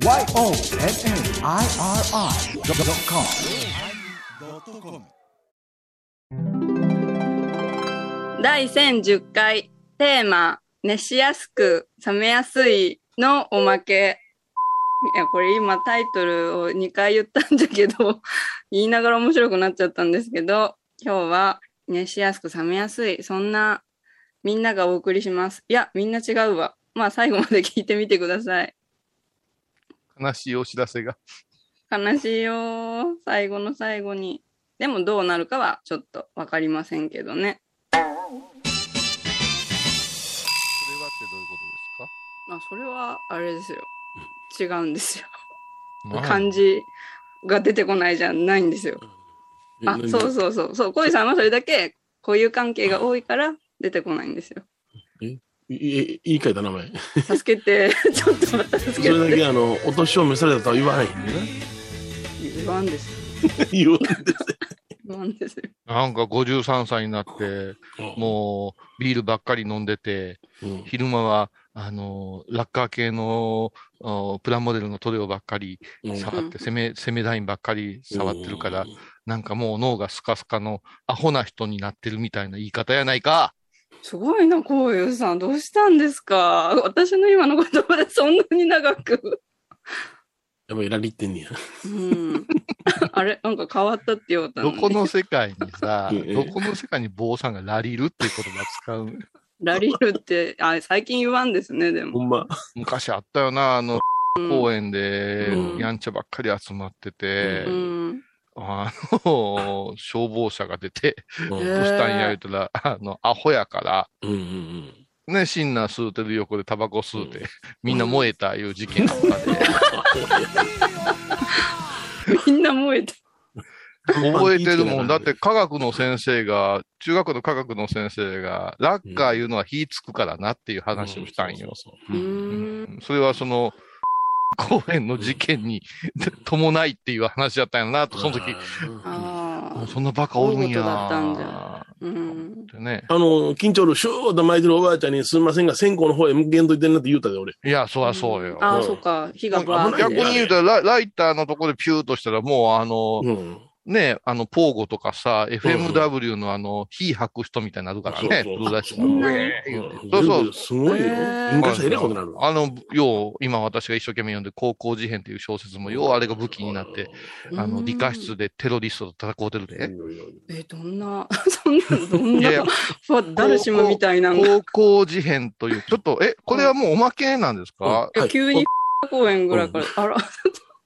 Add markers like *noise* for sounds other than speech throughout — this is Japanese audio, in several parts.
YONNIRI.com 第1010回テーマ熱しやすく冷めやすいのおまけ。いやこれ今タイトルを2回言ったんだけど *laughs* 言いながら面白くなっちゃったんですけど今日は熱しやすく冷めやすい。そんなみんながお送りします。いやみんな違うわ。まあ最後まで聞いてみてください。悲しいお知らせが。悲しいよ。最後の最後に。でもどうなるかはちょっと分かりませんけどね。それはってどういうことあそれはあれですよ。違うんですよ。ですか漢字が出てこないじゃないんですよ。あそうそうそう。そう小井さんはそれだけ固有関係が多いから出てこないんですよいい言い換えた名前。助けて *laughs* ちょっと待って助それだけてけあの、お年を召されたとは言わないんで言わんですね。言わんで *laughs* 言わんですよなんか53歳になって、す。もうビールばっかり飲んでて、うん、昼間は、あの、ラッカー系のおプラモデルの塗料ばっかりうん触って、攻め、攻めラインばっかり触ってるから、なんかもう脳がスカスカのアホな人になってるみたいな言い方やないか。すごいなこういうさん。どうしたんですか？私の今の言葉でそんなに長く。やっぱりラリってんねや。うん。あれなんか変わったって言われたどこの世界にさ、え *laughs* えどこの世界に坊さんがラリルっていう言葉使う？のラリルってあ最近言わんですねでも。ほんま。昔あったよな、あの、うん。公園でうん。やんちゃばっかり集まってて、うんあの、消防車が出て、うん。えどうしたんや言うたら、あの、アホやから、うんうんね、シンナー吸うてる横でタバコ吸うて、みんな燃えたいう事件あったで、*laughs* みんな燃えた。覚えてるもん。だって科学の先生が、中学の科学の先生が、ラッカーいうのは火つくからなっていう話をしたんよ。うそうそうそうう。ん。ん。それはその、公園の事件に伴いっていう話だったんやなと、その時、ああそんなバカおるんや。だったんじゃうんね。あの、緊張のシューッと巻いてるおばあちゃんにすみませんが、線香の方へ向けんといてんなって言うたで、俺。いや、そりゃそうよ。ああ、うんそっか。火がバーって。逆に言うとラ、ライターのところでピューとしたら、もうあの、うん。ね、あの、ポーゴとかさ、FMW のあの、火吐く人みたいになるからね、そうそう。ブルーダッシュそうてそうそう。すごいよ。へー引火したらえらいことになる。あの、よう、今私が一生懸命読んで、高校事変っていう小説も、ようあれが武器になって、あの、うん理科室でテロリストと戦うてるで。え、どんな、*laughs* そんな、どんなダルシムみたいな高校事変という、ちょっと、え、これはもうおまけなんですか？急に公園ぐらいから、あら、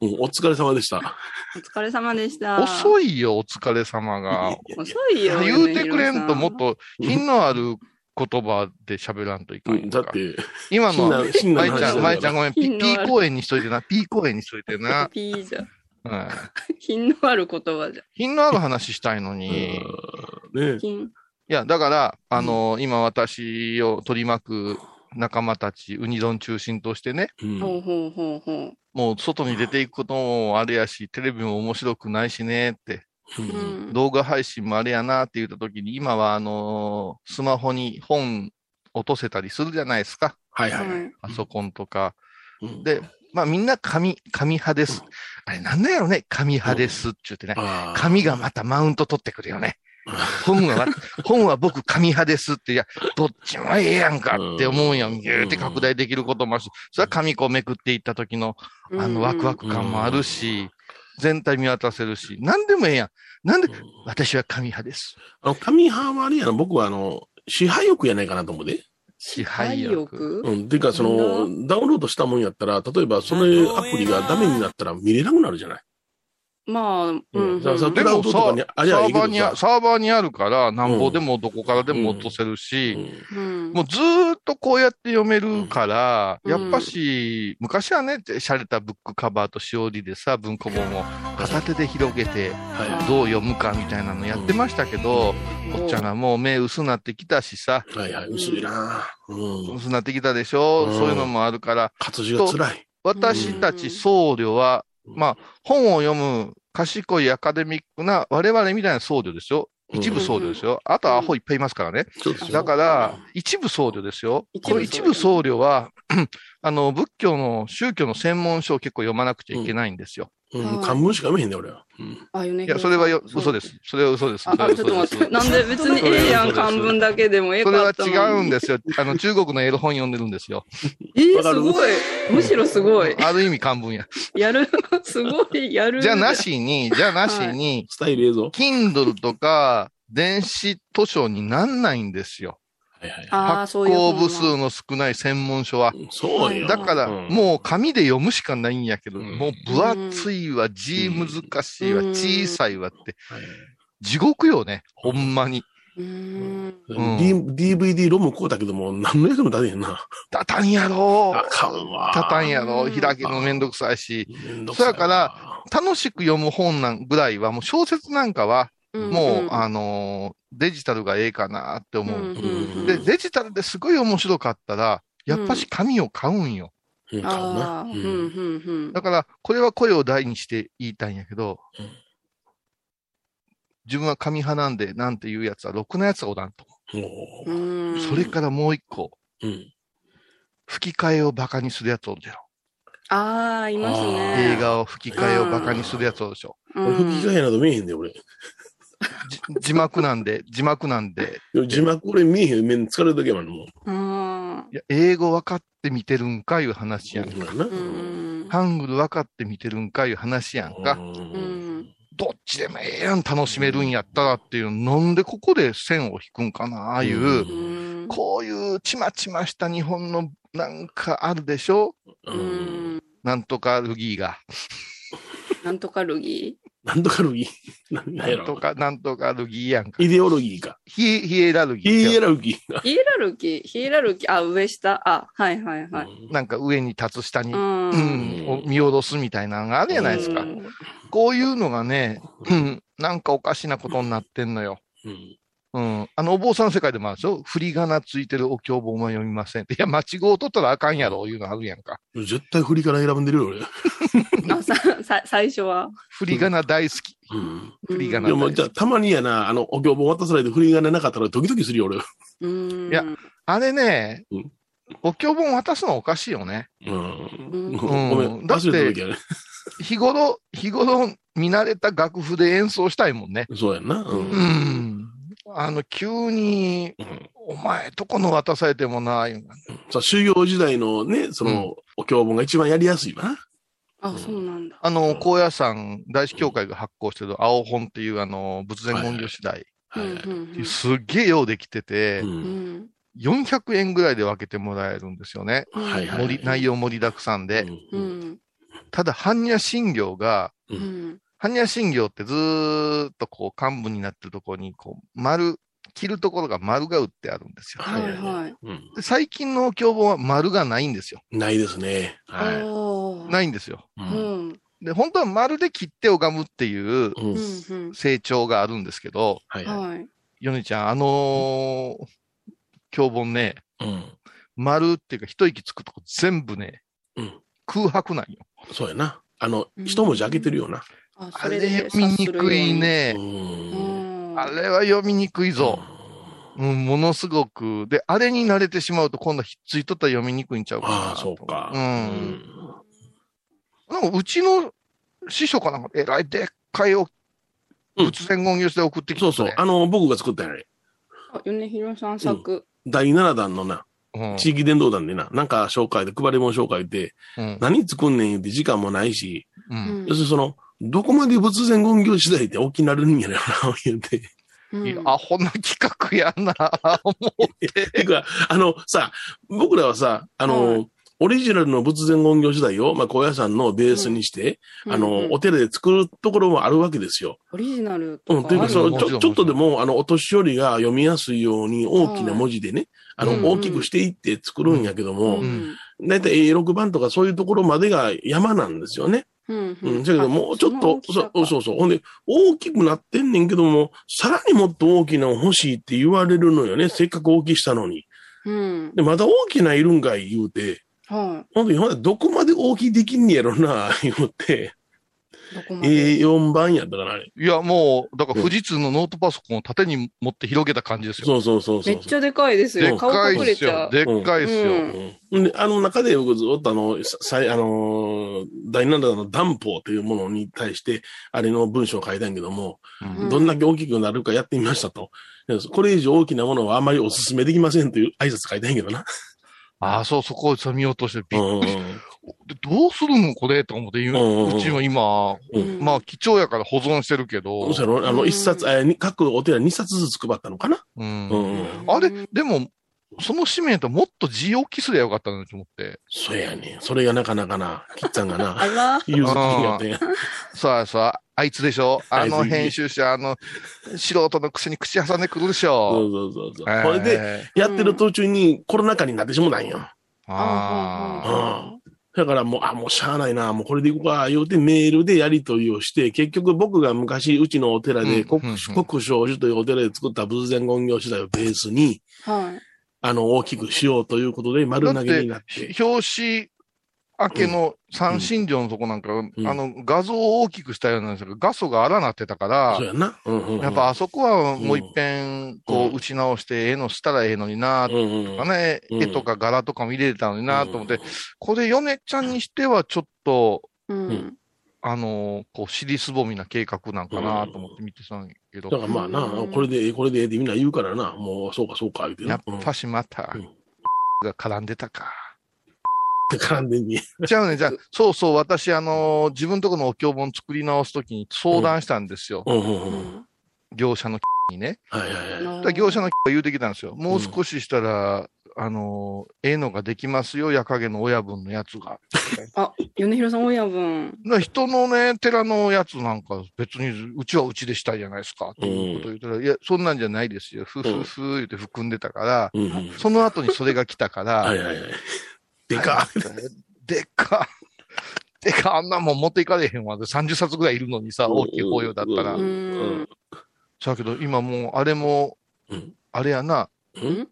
うん、お疲れ様でした。*laughs* お疲れ様でした。遅いよ、お疲れ様が。*laughs* 遅いよ。言うてくれんともっと。と品のある言葉で喋らんといかんだって、今の舞ちゃん、舞ちゃんごめん、ピ品のある P 公演にしといてな、P 公演にしといてな。ピーじゃ。はい *laughs* 品のある言葉じゃ。品のある話したいのに。ね品。いや、だから、あの、今私を取り巻く仲間たち、ウニ丼中心としてね、うんほうほうほうほもう外に出ていくこともあれやし、テレビも面白くないしねって、う。うん。動画配信もあれやなって言った時に、今はあのスマホに本落とせたりするじゃないですか。はいはい。はいパソコンとか。うんで、まあみんな紙、紙派です。あれなんだやろね、紙派ですって言ってね。紙がまたマウント取ってくるよね。*laughs* 本は、本は僕紙派ですって、いや、どっちもええやんかって思うんやん。ぎゅーって拡大できることもあるし、それは紙こうめくっていった時の、あの、ワクワク感もあるし、全体見渡せるし、何でもええやん。なんで、私は紙派です。あの、紙派はあれやな、僕はあの、支配欲やないかなと思うで。支配欲。うん。ていうか、その、ダウンロードしたもんやったら、例えば、そのアプリがダメになったら見れなくなるじゃない。まあ、うん。でもサーバーにあ、サーバーにあるから、なんぼでもどこからでも落とせるし、うんもうずーっとこうやって読めるから、うんやっぱし、昔はね、洒落たブックカバーとしおりでさ、文庫本を片手で広げて、はどう読むかみたいなのやってましたけど、おっちゃんがもう目薄なってきたしさ、い。はいはい。薄いなうん。薄なってきたでしょ、うんそういうのもあるから、活字が辛い。私たち僧侶は、まあ、本を読む賢いアカデミックな我々みたいな僧侶ですよ。一部僧侶ですよ。あとはアホいっぱいいますからね。だから、一部僧侶ですよ。この一部僧侶は、*clears throat* あの、仏教の宗教の専門書を結構読まなくちゃいけないんですよ。うん、はい漢文しか読めへんね、俺は。うん。あ、米いや、それはよ嘘です。。それは嘘です。あ、あちょっと待って。なんで別にええやん、漢文だけでもええそれはかったのに。違うんですよ。あの、中国のエロ本読んでるんですよ。*laughs* えー、わかる？すごい。むしろすごい。ある意味漢文や。やる。すごい。やる。じゃあな。しに、じゃあなしに、スタイル映像。Kindle とか、電子図書になんないんですよ。はいはい。ああ、発そういう行。部数の少ない専門書は。そうよ。だから、うんもう紙で読むしかないんやけど、うんもう分厚いわ、字難しいわ、うん小さいわって、はい地獄よね、ほんまに。うーん。うん D- DVD ロム買うたけども、何の役にも立てへんな。たたんやろあかんわ。たたんやろうん開けるのめんどくさいし。めんどくさいわそやから、楽しく読む本なんぐらいは、もう小説なんかは、もう、あのーデジタルがええかなって思う。うんうんで、デジタルですごい面白かったら、やっぱし紙を買うんよ。うん、買うあな。あ、う、うんんうん、うん。だから、これは声を大にして言いたいんやけど、うん自分は紙派なんで、なんていうやつは、ろくなやつがおらんと。それからもう一個、うん。吹き替えをバカにするやつおるじゃん。ああ、いますあね。映画を吹き替えをバカにするやつおるでしょ。うん、俺、吹き替えなど見えへんで、俺。じ字幕なんで、字幕なんで、字幕俺見えへん。目に疲れるだけやもん、もあいや、英語分かって見てるんかいう話う。やんか。ハングル分かって見てるんかいう話やんか。ううんん。どっちでもええやん、楽しめるんやったらっていう、なんでここで線を引くんかな、ああいう、うん。こういうちまちました日本のなんかあるでしょ？なんとかルギーが。なんとかルギなんとかルギー。何やろ。なんとか、なんとかルギーやんか。イデオロギーか。ヒヒエラルギヒエー。ラルギー。ヒエラルキー、ヒエラルキー、あ、上下、あ、はいはいはい。なんか上に立つ下に、ううん見下ろすみたいなのがあるじゃないですかう。んこういうのがね、うん、なんかおかしなことになってんのよ。うんうん。あの、お坊さんの世界でもあるでしょ？振り仮名ついてるお経本は読みません。いや、間違うとったらあかんやろ、いうのあるやんか。絶対振りから選んでるよ、俺。*laughs* あ、さ、さ、最初は？振り仮名大好き。うん。振り仮名でも、じゃあ、たまにやな、あの、お経本渡されて振り仮名なかったらドキドキするよ、俺。うん。いやあれねうん、お経本渡すのおかしいよね。うん。うんごめん、だって。日頃、日頃見慣れた楽譜で演奏したいもんね。そうやんな。うん。うん。あの、急に、うんお前、どこの渡されてもな、いうのさあ、修行時代のね、その、お経本が一番やりやすいわな。あ、そうなんだ。あの、高野山大師協会が発行してる青本っていう、あの、仏前言行次第。すっげえようできてて、う。うんん。400円ぐらいで分けてもらえるんですよね。うん。はいはい盛り内容盛りだくさんで。ううん。ん。ただ、般若心経が、ううん。般若心経ってずーっとこう、幹部になってるところに、こう、丸、切るところが丸が打ってあるんですよ。はいはい。うん。で最近の経本は丸がないんですよ。ないですね。はい。ないんですよ。う。うんん。で、本当は丸で切って拝むっていううんうん。うん。成長があるんですけど、はいははい。ヨネちゃん、あのー経本ね、い。うん。丸っていうか一息つくとこ全部ね、うん空白なんよ。そうやな。あのう、ん一文字開けてるよな。あ、あれそれで読みにくい。うね。うん。ん。あれは読みにくいぞ。うん、ものすごく。で、あれに慣れてしまうと今度ひっついとったら読みにくいんちゃうかな。ああ、そうか。うん。なんかうちの師匠かなんか、えらいでっかいおうん仏前言行して送ってきて、そうそう。あの、僕が作ったんやね。あ、米広さん作。第7弾のな、うん地域伝道団でな、なんか紹介で、配り物紹介で、うん何作んねん言って時間もないし、ううんん要するにその、どこまで仏前言行次第って大きなるんやろな、*laughs* 言うて。うん。いやアホな企画やな、思う。て。*laughs* か、あの、さ、僕らはさ、あの、はオリジナルの仏前言行次第を、まあ、高野山のベースにして、あの、うんお寺で作るところもあるわけですよ。オリジナルうん、とかというか、そのもちょ、ちょっとでも、あの、お年寄りが読みやすいように大きな文字でね、あの、うん大きくしていって作るんやけども、うん。だいたい A6 番とかそういうところまでが山なんですよね。うんうん。だけど、もうちょっと、そそうそうそう。ほんで、大きくなってんねんけども、さらにもっと大きなの欲しいって言われるのよね。せっかく大きしたのに。うん。で、まだ大きないるんかい言うて、はほんで、ほんでどこまで大きいできんねやろな、言うて。どこまで？A4 版やったかな、あれ。いや、もう、だから富士通のノートパソコンを縦に持って広げた感じですよ。そうそうそうそう。めっちゃでかいですよ。でっ顔かいっすよ。う。でっかいっすよ。うんうん、で、あの中で僕ずっとあの、ささいあのー第7弾の断法というものに対して、あれの文章を書いたんやけども、うんどんだけ大きくなるかやってみましたと。これ以上大きなものはあまりお勧めできませんという挨拶書いたんやけどな。ああ、そう、そこを見落としてびっうんくりして。でどうするのこれと思って、今うんうんうん。うちは今、うん。まあ、貴重やから保存してるけど。そう、したらあの、うん。一冊、えーに各お寺2冊ずつ配ったのかな？うん。うんあれ、でも、その紙面ともっと字大きすりゃよかったのにと思って。そうやね。それがなかなかな、キッツァンがな、*laughs* あら。融通きやってん。さあさあ、あいつでしょ？あの編集者、あの、素人のくせに口挟んでくるでしそょうそうそうそう。えーこれで、やってる途中にコロナ禍になってしもたんよ。あうんだからもう、あ、もうしゃあないな、もうこれでいこうか、言うてメールでやり取りをして、結局僕が昔、うちのお寺で、国うんうんうん国生寺というお寺で作った仏前言行次第をベースに、はい。あの、大きくしようということで丸投げになって。あ。表紙明けの三神城のとこなんか、ん。あの、画像を大きくしたようなんですけど、画素が荒なってたからそう、やな。うんうんうん。やっぱあそこはもう一遍、こうん。う、打ち直して、絵のしたらええのにな、うんうんとかね、うん絵とか柄とかも入れてたのにな、と思ってうん、これ、米ちゃんにしてはちょっと、うん。あのーこう、尻すぼみな計画なんかなと思って見てたんやけど、だからまあな、うん。これでええ、これでええってみんな言うからな、もうそうかそうか言うてな。やっぱしまたうん、が絡んでたか。うん、絡んでんに。じゃあね、じゃあ、そうそう、私、あのー自分とこのお経本作り直すときに相談したんですよ。うんうんううん。ん業者のにね。はいはいはい。業者のが言うてきたんですよ。もう少ししたら、あのーええのができますよ、矢影の親分のやつが。*laughs* あ、米広さん親分。だから人のね、寺のやつなんか別に、うちはうちでしたいじゃないですか、っていうことを言ったら、いや、そんなんじゃないですよ。ふふふ言って含んでたから、うんうん。その後にそれが来たから、はいはいはい。でか。でっか。でか、あんなもん持っていかれへんわ。で30冊ぐらいいるのにさ、大きい法要だったら。ううんん。さあけど、今もう、あれもうん、あれやな、うん？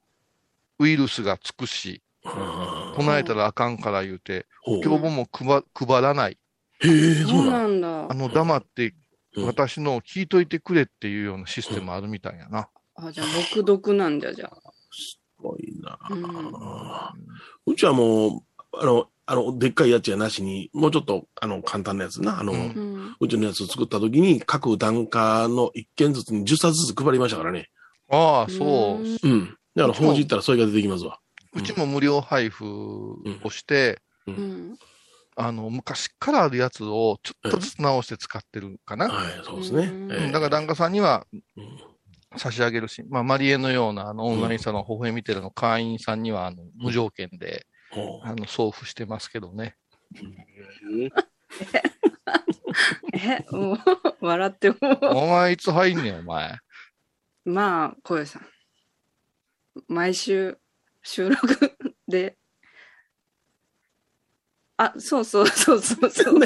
ウイルスがつくし、唱えたらあかんから言うて、教本も配配らない。へえ、そそううななんだあ。の、黙って、うん私のを聞いといてくれっていうようなシステムあるみたいやな。あ、じゃあ、僕読なんじゃ、じゃあ。すごいな。うんうちはもう、あの、あの、でっかいやつやなしに、もうちょっと、あの、簡単なやつな。あの、ううんうん。ちのやつを作った時に、各段階の一件ずつに10冊ずつ配りましたからね。ああ、そう。んうん。だから、法事行ったらそれが出てきますわ。うちも無料配布をして、うん。あの、昔からあるやつをちょっとずつ直して使ってるかな。はい、そうですね。だから、檀家さんにはうん差し上げるし、まあ、マリエのような、あの、オンラインサロン、微笑みテレの会員さんには、あの、無条件で、あの、送付してますけどね。え、もう、笑っても。お前いつ入んねん、お前。まあ、小遊さん。毎週、収録で。あ、そうそう *laughs* そうそうそう。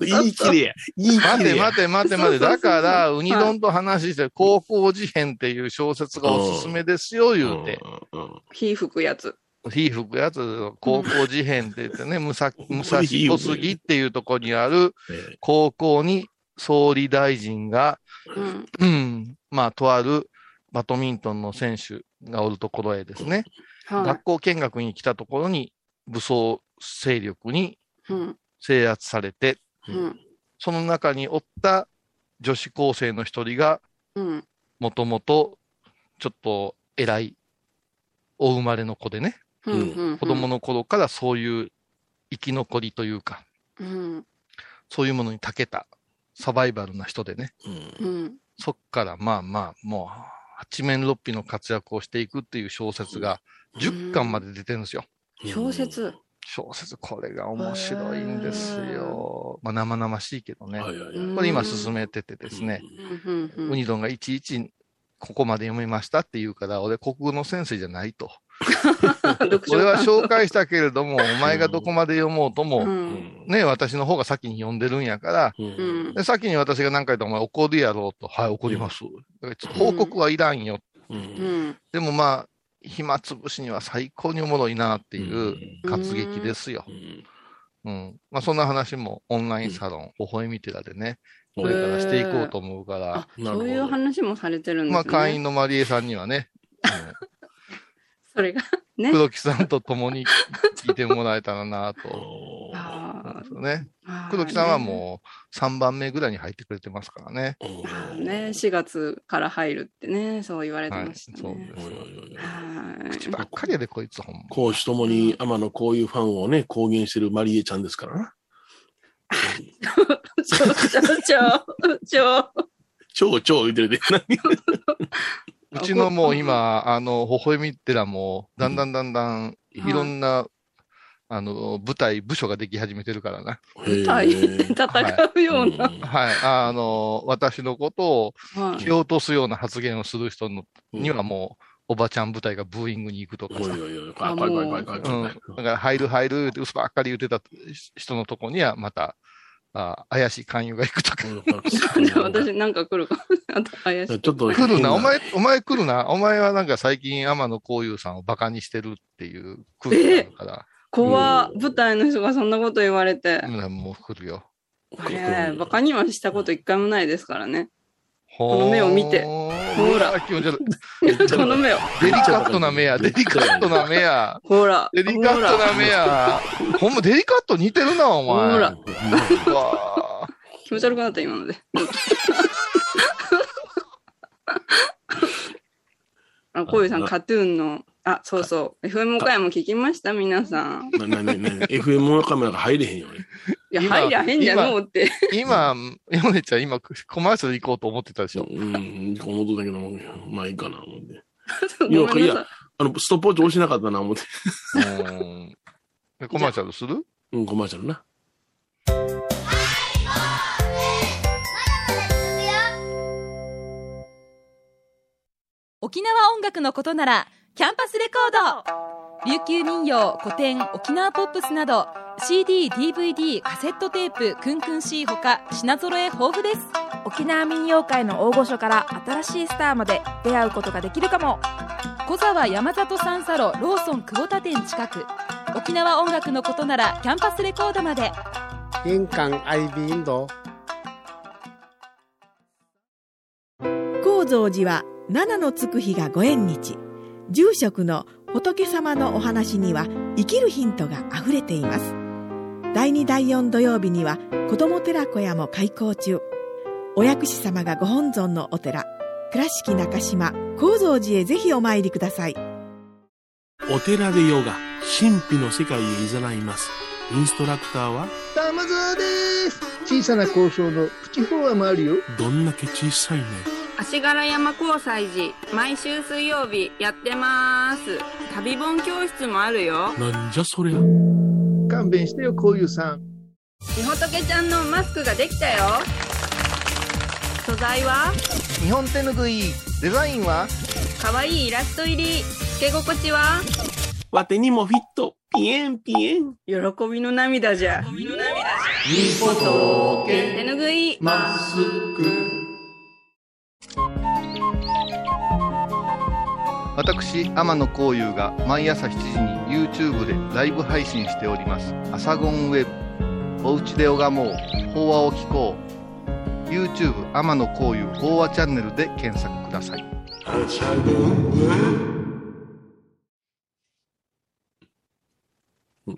言い切れや。言い待て切れや。待て待て待て。だから、ウニ丼と話して、高校事変っていう小説がおすすめですよ、言うて。うんうん火吹くやつ。火吹くやつ、高校事変って言ってね、*laughs* 武蔵、小杉っていうところにあるえ高校に総理大臣が、うん。うん、まあ、とあるバドミントンの選手がおるところへですね、は学校見学に来たところに武装勢力に。制圧されて、うん。その中におった女子高生の一人が、うん。もともとちょっと偉いお生まれの子でね、うん。うん。子供の頃からそういう生き残りというか、うん。そういうものに長けたサバイバルな人でね、うんうん。そっからまあまあ、もう八面六臂の活躍をしていくっていう小説が10巻まで出てるんですよ。小説。小説、これが面白いんですよ。まあ生々しいけどね。はいはいはいうんこれ今進めててですね、うん。うん。ウニドンがいちいちここまで読めましたって言うから、俺国語の先生じゃないと。*laughs* 俺は紹介したけれども、お前がどこまで読もうとう。も、うんんね、私の方が先に読んでるんやから、ううんん。で先に私が何回とお前怒るやろうと、はい、怒ります。だから報告はいらんよ。うんうん。でもまあ、暇つぶしには最高におもろいなっていう活劇ですよ。うんうん。まあ、そんな話もオンラインサロン、微笑み寺でね、これからしていこうと思うからそういう話もされてるんですね。まあ、会員のマリエさんにはね、*laughs* それがうんね。黒木さんと共に聞いてもらえたらなと。*laughs* ね。黒木さんはもう3番目ぐらいに入ってくれてますからね。ね、4月から入るってね、そう言われてましたはいね。そうおいおいおいはい口ばっかりやで、こいつほんま。講師ともに天のこういうファンをね、公言してるマリエちゃんですからな。ちょ、ちょ、ちょ、ちょ、超超言ってるで。うちのもう今、あの、微笑み寺も、だんだんだんだん、いろんな、あの、舞台、部署ができ始めてるからな。舞台で戦うような。はい。あの、私のことをはい蹴落とすような発言をする人のうんにはもう、おばちゃん部隊がブーイングに行くとかさ。だから、入る入るって嘘ばっかり言ってた人のとこには、また、あ怪しい勧誘が行くとか。で *laughs* 私なんか来るかも。あと怪しい。ちょっと来るな、お前、お前来るな。お前はなんか最近天野幸雄さんをバカにしてるっていう空気があるから、怖舞台の人がそんなこと言われて。うんもう来るよ。ねえバカにはしたこと一回もないですからね。この目を見てほほら気持ち悪い。この目を。デリカットな目や、デリカットな目や。ほら。デリカットな目や。ほんまデリカット似てるな、お前。ほら気持ち悪くなった今ので。*laughs* あ、こういうさん、なカトゥーンの、あ、そうそう。FM 岡山聞きました？皆さん。な、な、な、な、FM のカメラが入れへんよね。いや、今入りゃへんじゃのうって。今、ヨネちゃん、今、コマーシャル行こうと思ってたでしょ。うん、この音だけども、まあいいかな、思って。*laughs* いいや、あの、ストップウォッチ押してなかったな、思って。うん。コマーシャルする？うん、コマーシャルな。沖縄音楽のことならキャンパスレコード。琉球民謡古典沖縄ポップスなど CD、DVD、カセットテープクンクン C ほか品揃え豊富です。沖縄民謡界の大御所から新しいスターまで出会うことができるかも。小沢山里三佐路ローソン久保田店近く。沖縄音楽のことならキャンパスレコードまで。印港 IB 印度高蔵寺は七のつく日がご縁日住職の仏様のお話には生きるヒントがあふれています。第2第4土曜日には子ども寺小屋も開校中。お薬師様がご本尊のお寺倉敷中島・高蔵寺へぜひお参りください。お寺でヨガ、神秘の世界へ誘います。インストラクターは、玉沢です。小さな交渉のプチフォアもあるよどんだけ小さいね。足柄山交際時、毎週水曜日やってます。旅本教室もあるよ。なんじゃそりゃ。勘弁してよこういうさんみほとけちゃんのマスクができたよ。素材は？日本手ぬぐい。デザインは？可愛いイラスト入り。つけ心地は？わてにもフィット。ピエンピエン。喜びの涙じゃ。日本手ぬぐい。マスク。私、天野幸雄が毎朝7時に YouTube でライブ配信しております。アサゴンウェブ。おうちで拝もう。法話を聞こう。YouTube 天野幸雄法話チャンネルで検索ください。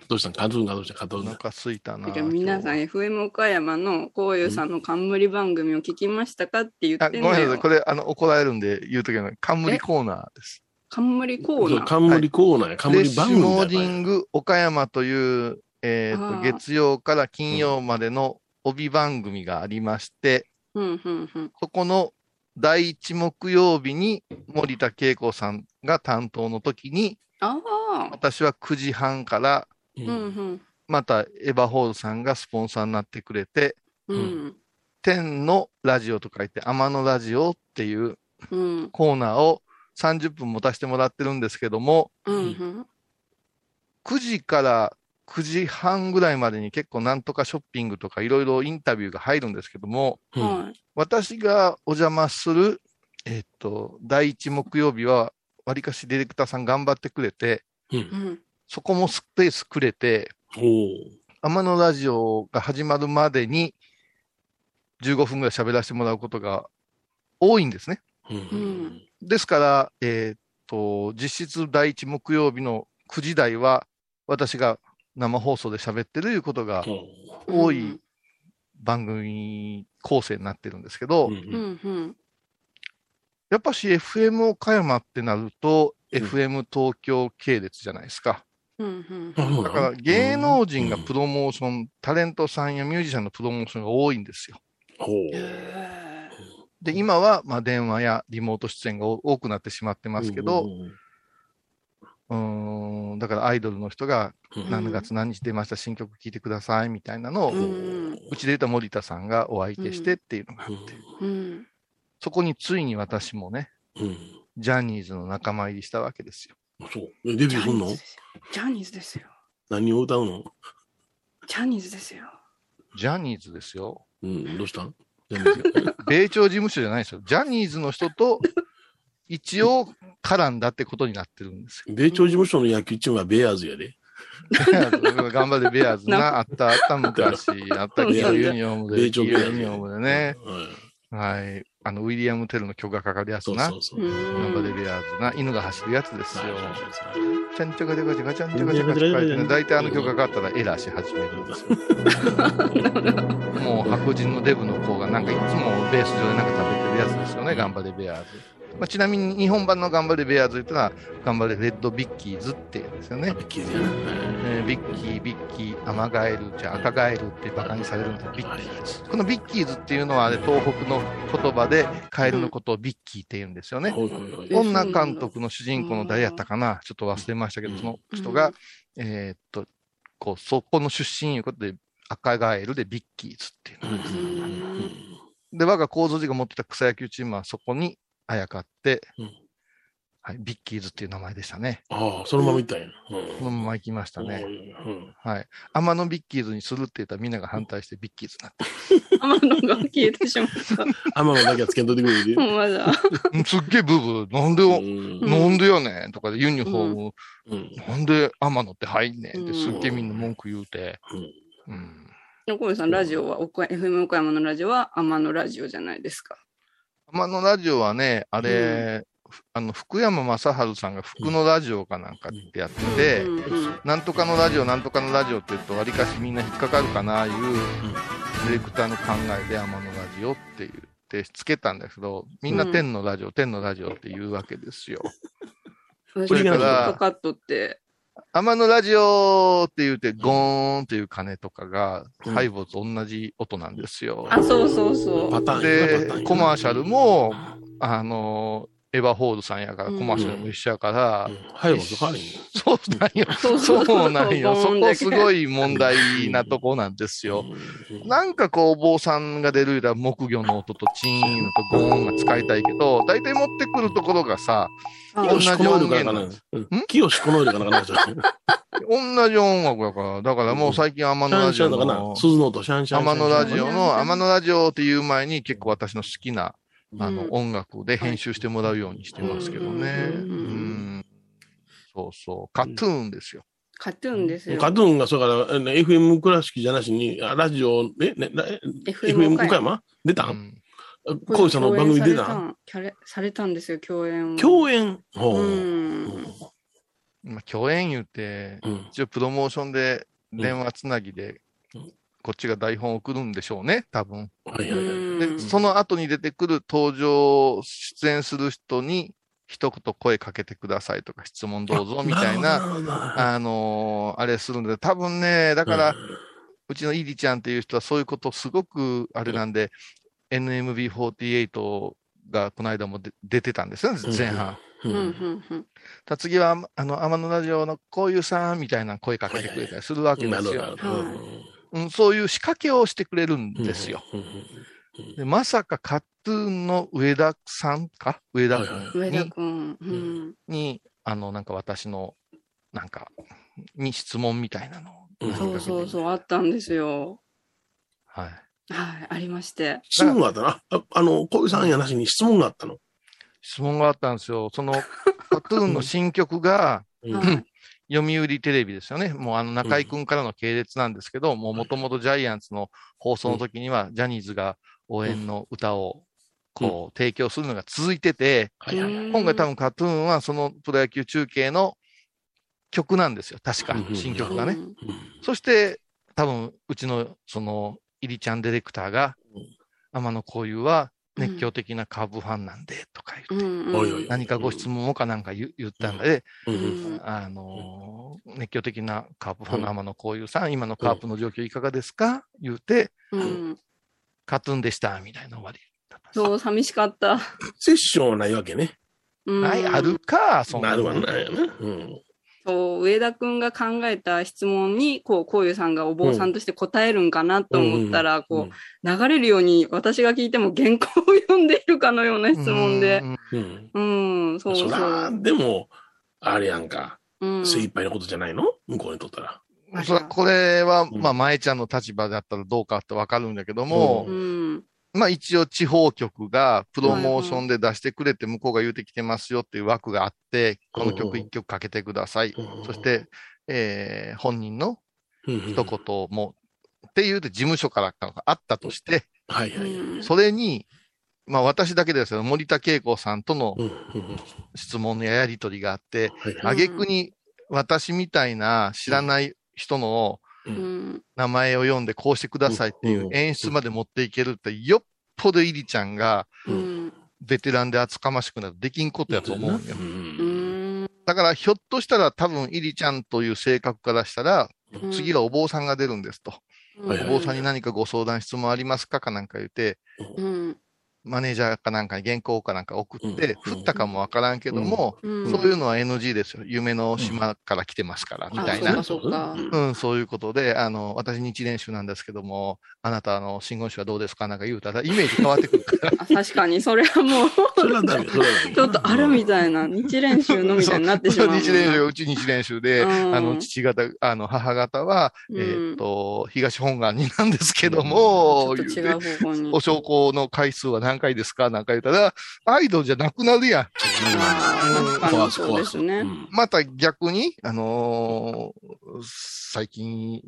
どうした？んカトゥーンがどうした？カトゥーンが。お腹すいたな。皆さん FM 岡山のこういうさんの冠番組を聞きましたか？って言っあ、てんだごめんなさい。よこ。れ、あの、怒られるんで言うときは、冠コーナーです。冠コーナー。冠コーナーや、フレッ冠シュモー番組だニング岡山という、えーと月曜から金曜までの帯番組がありまして、うんうんうん。そこの第一木曜日に森田恵子さんが担当の時に、ああ。私は9時半から、ううんうん。またエヴァホールさんがスポンサーになってくれて、うん。天のラジオと書いて天のラジオっていううん。コーナーを30分持たせてもらってるんですけども、うんうん。9時から9時半ぐらいまでに結構なんとかショッピングとかいろいろインタビューが入るんですけども、うんはい。私がお邪魔する、えっと、第一木曜日は、わりかしディレクターさん頑張ってくれて、うんうん。そこもスペースくれて、天野ラジオが始まるまでに15分ぐらい喋らせてもらうことが多いんですね。うんうんですから、えーっと、実質第一木曜日の9時台は、私が生放送で喋ってるいうことが多い番組構成になってるんですけど、うんうん。うんやっぱし FM 岡山ってなると、うん。FM 東京系列じゃないですか。うんうん。だから芸能人がプロモーション、タレントさんやミュージシャンのプロモーションが多いんですよ。ほう。へで、今はまあ電話やリモート出演が多多くなってしまってますけど、うーん、だからアイドルの人がうん。何月何日出ました、新曲聴いてくださいみたいなのを、ーううんちで言うと森田さんがお相手してっていうのがあって、うん。そこについに私もね、うん。ジャニーズの仲間入りしたわけですよ。そう。えデビジューすんのャニーズですよ。ジャニーズですよ。何を歌うの？ジャニーズですよ。ジャニーズですよ。うん、どうしたん？ジャニーズ米朝事務所じゃないですよ。ジャニーズの人と一応絡んだってことになってるんですよ。米朝事務所の野球チームはベアーズやで。頑張れベアーズな、あったあった昔、あったユニフォームで、米朝ユニフォームでね。うん。はい。あの、ウィリアム・テルの曲がかかるやつな。そうそうそう。頑張れベアーズな。犬が走るやつですよ。ちゃんちゃかちゃかちゃかちゃんちゃかちゃかちゃかってね、大体あの曲がかかったらエラーし始めるんですよ。*laughs* もう白人のデブの子がなんかいつもベース上でなんか食べてるやつですよね、頑張れベアーズ。まあ、ちなみに日本版の頑張れベアーズというのは、頑張れレッドビッキーズって言うんですよね。ビッキーズ。えービッキー、ビッキー、アマガエル、じゃあ赤ガエルってバカにされるんですビッキーズ。このビッキーズっていうのは、ね、東北の言葉でカエルのことをビッキーって言うんですよね。女監督の主人公の誰やったかなちょっと忘れましたけど、その人が、えーっと、こう、そこの出身いうことで、赤ガエルでビッキーズっていうの。うんで、我が構造寺が持ってた草野球チームはそこにあやかって、うんはい、ビッキーズっていう名前でしたね。ああ、そのまま行ったんや。このまま行きましたね。うんはい。天野ビッキーズにするって言ったらみんなが反対してビッキーズになって。天野が消えてしまった *laughs* 天野だけはつけんといてくれる *laughs* まだうんすっげえブーブー、なんでよ、うんなんでやねんとかでユニフォーム、うんなんで天野って入んねんってうんすっげえみんな文句言うて。うんうん。さんラジオは岡 FM 岡山のラジオは天野ラジオじゃないですか天野ラジオはね、あれ、あの、福山雅治さんが福のラジオかなんかってやってて、なんとかのラジオ、なんとかのラジオって言うと、わりかしみんな引っかかるかな、いう、ディレクターの考えで天野ラジオって言ってつけたんだけど、みんな天のラジオ、天のラジオって言うわけですよ。*laughs* 私それから天野ラジオって言うて、ゴーンっていう鐘とかが、うん。ハイボーズ同じ音なんですよ。あそうそうそう。で、な。コマーシャルも、あの、エヴァホールさんやから、コマーシャルも一緒やから、はい、*laughs* そうなんよ。*laughs* そうそうそうなんよ。そこすごい問題なとこなんですよ。なんかこう、お坊さんが出るよりは木魚の音とチーンとゴーンが使いたいけど、大体持ってくるところがさ、あ同じ音源。うん清このイルかなかなじゃん。同じ音楽だから、だからもう最近天野ラジオシャンだかなの、鈴の音、シャンシャン。天野ラジオの、天野ラジオっていう前に結構私の好きな、あのうん、音楽で編集してもらうようにしてますけどね。ううん。ん。そうそう。カトゥーンですよ。カトゥーンですよ。カトゥーンが、それから、FM 倉敷じゃなしに、あラジオ、え、ね、FM 岡山。出た？うん。ん小石さんの番組出た？共演されたんされたんですよ共演を。共演？ほう。う。ん。まあ、共演言うて、うん。一応プロモーションで電話つなぎでうん、こっちが台本を送るんでしょうね、多分。はいはいはい。で、その後に出てくる登場、出演する人に、一言声かけてくださいとか、質問どうぞみたいな、なあのーあれするんで、多分ね、だから、うちのイリちゃんっていう人はそういうことすごくあれなんで、NMB48 がこの間もで出てたんですよね、前半。ううん次は、あの、天野ラジオのこういうさ、みたいな声かけてくれたりするわけですよ。うん、そういう仕掛けをしてくれるんですよ。でまさかカットゥーンの上田さんか？上田はいはい君に,、上田君うん。に、あの、なんか私の、なんか、に質問みたいなのを。うん。そうそうそうあったんですよ。はい。はいありまして。質問があったな。ああの、小井さんやなしに質問があったの？質問があったんですよ。その、カトゥーンの新曲が、うん。はい読売テレビですよね。もうあの中井くんからの系列なんですけど、もうもともとジャイアンツの放送の時には、ジャニーズが応援の歌をこう提供するのが続いてて、はいはいはい。今回多分カトゥーンはそのプロ野球中継の曲なんですよ。確かうん、新曲がね。うんそして、多分、うちの、その、イリちゃんディレクターがうん、天野幸雄は熱狂的なカープファンなんで、とか言って、うん何かご質問をかなんか言言ったんで、うんあのー熱狂的なカープファンの天野幸雄さん、今のカープの状況いかがですか？言うて、うん。カトゥーンでした、みたいな終わりだったんです。そう、寂しかった。*laughs* セッションはないわけね。うん。はい、あるか、そんなるわのなやな。うん。そう、上田くんが考えた質問に、こう、こういうさんがお坊さんとして答えるんかなと思ったら、こう、流れるように私が聞いても原稿を読んでいるかのような質問で。うんうん。うん。うん、そうそう。でも、あれやんか。うん、精一杯のことじゃないの？向こうにとったら。これは、うんまあ、舞ちゃんの立場だったらどうかってわかるんだけども、うん。まあ一応地方局がプロモーションで出してくれて向こうが言うてきてますよっていう枠があって、この曲一曲かけてください。そして、えー本人のうん、一言も、っていうて事務所からがあったとして、はいはいそれに、まあ私だけですけど、森田恵子さんとの質問ややりとりがあって。挙句に私みたいな知らない人のうん。名前を読んでこうしてくださいっていう演出まで持っていけるって、よっぽどイリちゃんがうん。ベテランで厚かましくなるできんことやと思うんよ。だからひょっとしたら多分イリちゃんという性格からしたら、うん次はお坊さんが出るんですと。お坊さんに何かご相談質問ありますか？かなんか言って、うん。マネージャーかなんかに原稿かなんか送って、うん振ったかもわからんけども、うん。そういうのは NG ですよ。夢の島から来てますから、みたいなあ。そうかそうかうん、そういうことで、あの、私日練習なんですけども、あなた、あの、真言宗はどうですかなんか言うたら、イメージ変わってくるから。*laughs* あ確かに、それはもう。ちょっとあるみたいな、日練習のみたいになってしまう。日練習、うち日練習で、うんあの、父方、あの、母方は、うんえーっと、東本願になんですけどちょも、っと違言うてう方向にお。証拠の回数は何回ですか？なんか言ったら、アイドルじゃなくなるやん。あー確かにそうですまた逆に、あのー最近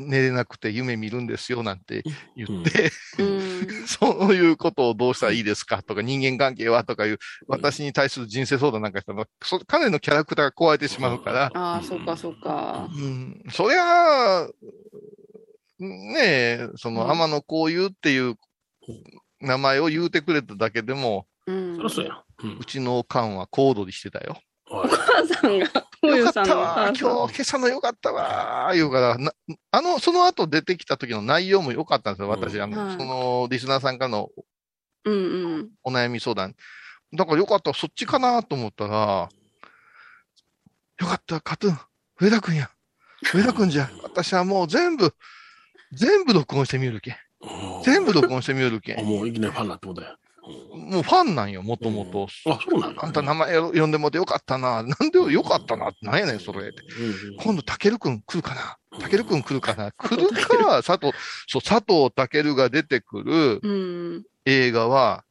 寝れなくて夢見るんですよなんて言って、うん。*laughs* そういうことをどうしたらいいですか？とか、人間関係は？とかいう、私に対する人生相談なんかしたら、そ彼のキャラクターが壊れてしまうから、ああ、そうか、そうか。うん、そりゃあ、ねえ、その、うん。天野幸雄っていう名前を言うてくれただけでも、うん。そりゃそうや。うんうちのおかんは小躍りしてたよ。お母さんが、よかったわ今日。今朝のよかったわ言うから、なあの、その後出てきた時の内容も良かったんですよ、私。うんあの、はいその、リスナーさんからのうんうん。お悩み相談。だからよかった、そっちかなと思ったら、よかった、カトゥーン、上田くんや。上田くんじゃ。*laughs* 私はもう全部、全部録音してみるけん。全部録音してみるけあん。もういきなりファンだってことや。もうファンなんよ、もともと。あ、そうなんだ。あんた名前呼んでもってよかったな。なんでよかったな？なんやねん、それ。ってうんうん今度、たけるくん来るかな？たけるくん来るかな？来るか佐藤、そう、佐藤健が出てくるうん。映画は、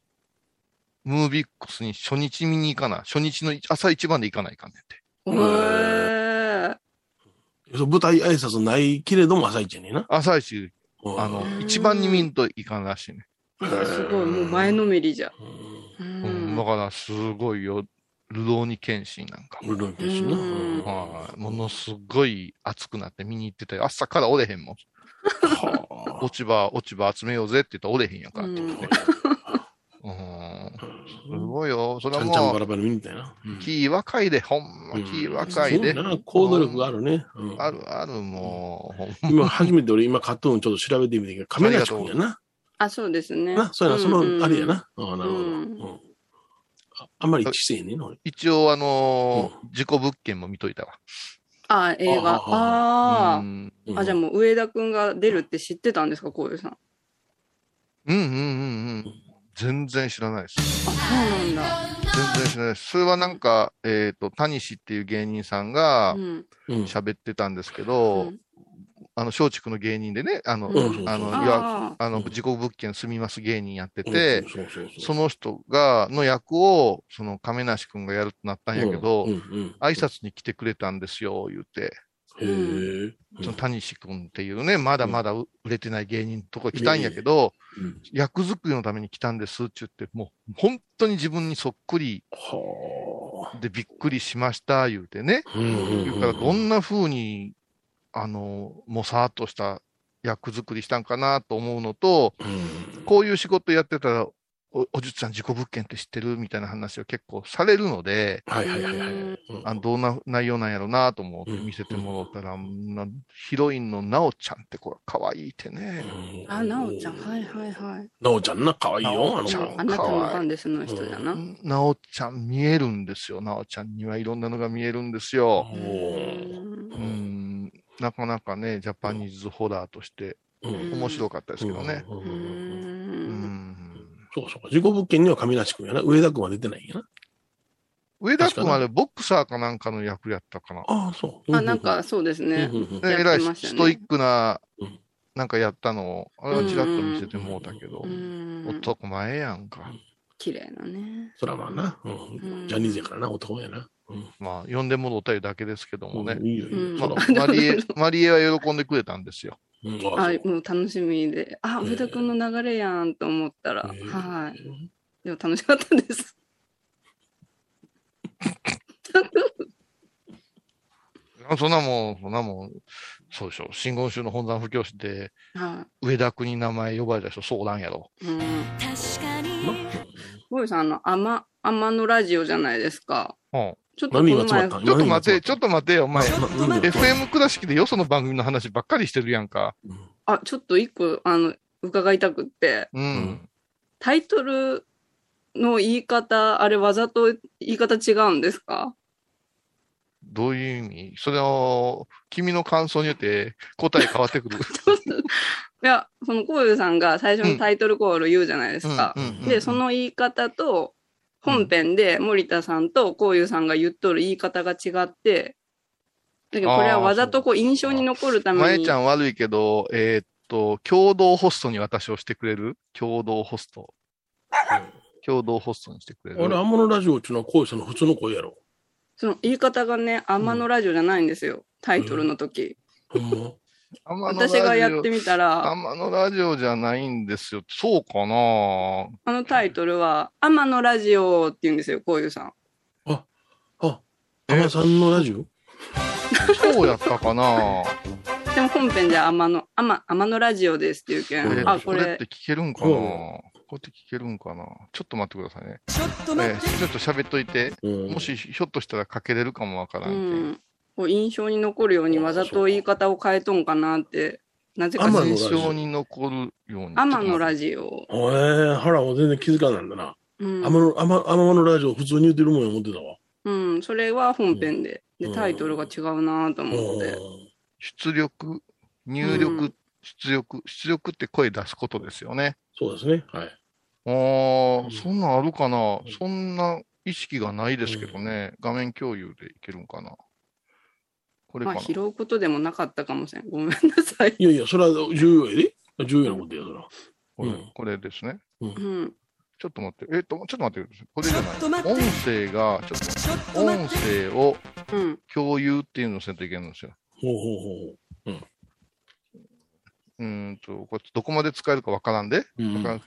ムービックスに初日見に行かな。初日の朝一番で行かないかんねんて。へえ。そう舞台挨拶ないけれども朝一やねんな。朝一、うんあのう、ん一番に見んといかんらしいね。すごい、もう前のめりじゃ。ううん、んだ。から、すごいよ。ルローニケンシンなんかも。ルルンケンシンな。はい。ものすごい熱くなって見に行ってたよ。朝からおれへんもん。は落ち葉、落ち葉集めようぜって言ったらおれへんやんかって言ってね。うん。すごいよ。それはもう、んちゃんバラバラ見みたいな。うん気若いで、ほんま気若いで。そうやな行動力があるね。うんあるある、もう、今、初めて俺、今、カトゥーンちょっと調べてみてけど、亀梨君やな。あ、そうですね。な、そうやな、その、あれやな。な。ああ、なるほど。うんうんああんまり一致せえへんね。一応、あのー事故物件も見といたわ。あ、映画。ああ。うんうんあ、じゃあもう上田くんが出るって知ってたんですか、こういうさん。うんうんうんうん。全然知らないです。あ、そうなんだ。全然知らないです。それはなんか、えっ、と、タニシっていう芸人さんがうん。うん。喋ってたんですけうど、んあの、松竹の芸人でね、あの、うんあの、うんいや、あの、事故物件住みます芸人やってうんて、その人が、の役を、その亀梨くんがやるとなったんやけど、うんうん挨拶に来てくれたんですよ、言うて。へえ。その谷志くんっていうね、まだまだ売れてない芸人のとこ来たんやけど、うん。役作りのために来たんですって言って、もう本当に自分にそっくりはあ。でびっくりしました、言うてね。言うからどんな風に、あの、もさーっとした役作りしたんかなと思うのと、うん。こういう仕事やってたら、おおじゅっちゃん事故物件って知ってる？みたいな話を結構されるので、はいはいはいはい。うんあどんな内容なんやろうなと思って見せてもらったら、なヒロインのなおちゃんってこれ可愛いってね。あ、なおちゃん。はいはいはい。なおちゃんな、かわいいよ、あのなおちゃん子あなたの番ですの人だな。なおちゃん見えるんですよ。なおちゃんにはいろんなのが見えるんですよ。おうーんうん、なかなかね、ジャパニーズホラーとしてうん面白かったですけどね。そうかそうか。事故物件には亀梨君やな。上田君は出てないんやな。上田君はあれ、ボクサーかなんかの役やったかな。ああ、そう。あ、なんかそうですね。えらいストイックなうん、なんかやったのを、あれはちらっと見せてもうたけどう、ん。男前やんか。綺麗なね。そらまあな。ううんん。ジャニーズやからな、男やな。うん。まあ、呼んでもろたいだけですけどもね *laughs* マリエは喜んでくれたんですよ。うんああ、もう楽しみで。あ、上田くんの流れやんと思ったら、はい。でも楽しかったです。あ *laughs* そんなもん、そんなもん、そうでしょ。真言宗の本山布教師で、は上田国名前呼ばれた人、そうなんやろ。い。うん。ボイさん、あの、天、天のラジオじゃないですか。うん。ちょっとちょっと待て、ちょっと待てよ、お前。FM 倉敷でよその番組の話ばっかりしてるやんか。あ、ちょっと一個、あの、伺いたくって、うん。うんタイトルの言い方、あれわざと言い方違うんですか？どういう意味？それを、君の感想によって答え変わってくる。*laughs* いや、その、こういうさんが最初のタイトルコール言うじゃないですか。で、その言い方と、本編で森田さんとこういうさんが言っとる言い方が違って、だけどこれはわざとこう印象に残るために。まえちゃん悪いけど、えーっと、共同ホストに私をしてくれる共同ホスト。*laughs* 共同ホストにしてくれるあれ、アンモのラジオっていうのは、こういうさんの普通の声やろ。その言い方がね、天のラジオじゃないんですよ。タイトルの時。ほんま？天のラジオ私がやってみたら、天のラジオじゃないんですよ。そうかな？あのタイトルは、天のラジオって言うんですよ、こういうさん。あ、アマさんのラジオ？そうやったかな？でも本編じゃ天の、天、天のラジオですっていうけん。あ、これこれって、聞けるんかな？うんこうやって聞けるんかな？ちょっと待ってくださいね。ちょっと待って。ちょっと喋っといて。うんもしひょっとしたらかけれるかもわからうんけん。ん。こう印象に残るようにわざと言い方を変えとんかなって、なぜか天のラジオ印象に残るように。天のラジジオ。ええ腹も全然気づかないんだな。うんアマの、アマ、アマのラジオ普通に言ってるもんや思ってたわ。うん、それは本編で。で、うんタイトルが違うなと思って。出力、入う力ん、出力、出力って声出すことですよね。そうですね。はい。ああ、うんそんなんあるかな？うんそんな意識がないですけどね。画面共有でいけるんかな？これかなまあ、拾うことでもなかったかもしれん。ごめんなさい。いやいや、それは重要やで。重要なことや、そら。これうんこれですね。うん。ちょっと待って。えっと、ちょっと待ってください。これじゃない。音声が、ちょっと、音声をうん。共有っていうのをせんといけないんですよ。ほうほうほうーんと、これどこまで使えるかわからんで。う。うんわからん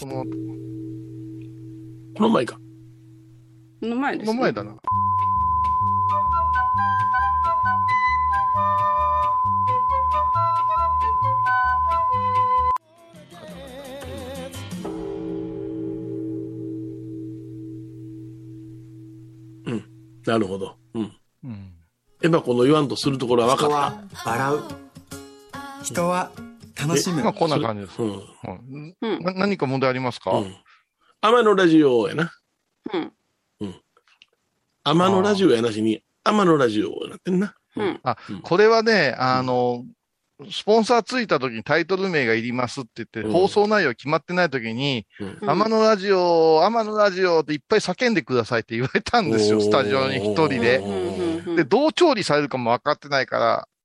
この、この前か。この前です、ね。この前だな。なるほど。うん。うん。エヴァこの言わんとするところは分人かっは笑う。人は楽しむまあ、。こんな感じです。た。うん。うんうんな何か問題ありますか、うん。天のラジオやな。うん。天のラジオやなしに、天のラジオやなってんな。うん。あうん、これはね、あの、スポンサーついた時にタイトル名がいりますって言って、うん放送内容決まってない時に、うん天野ラジオ、天野ラジオっていっぱい叫んでくださいって言われたんですよ、スタジオに一人で。で、どう調理されるかも分かってないから、うん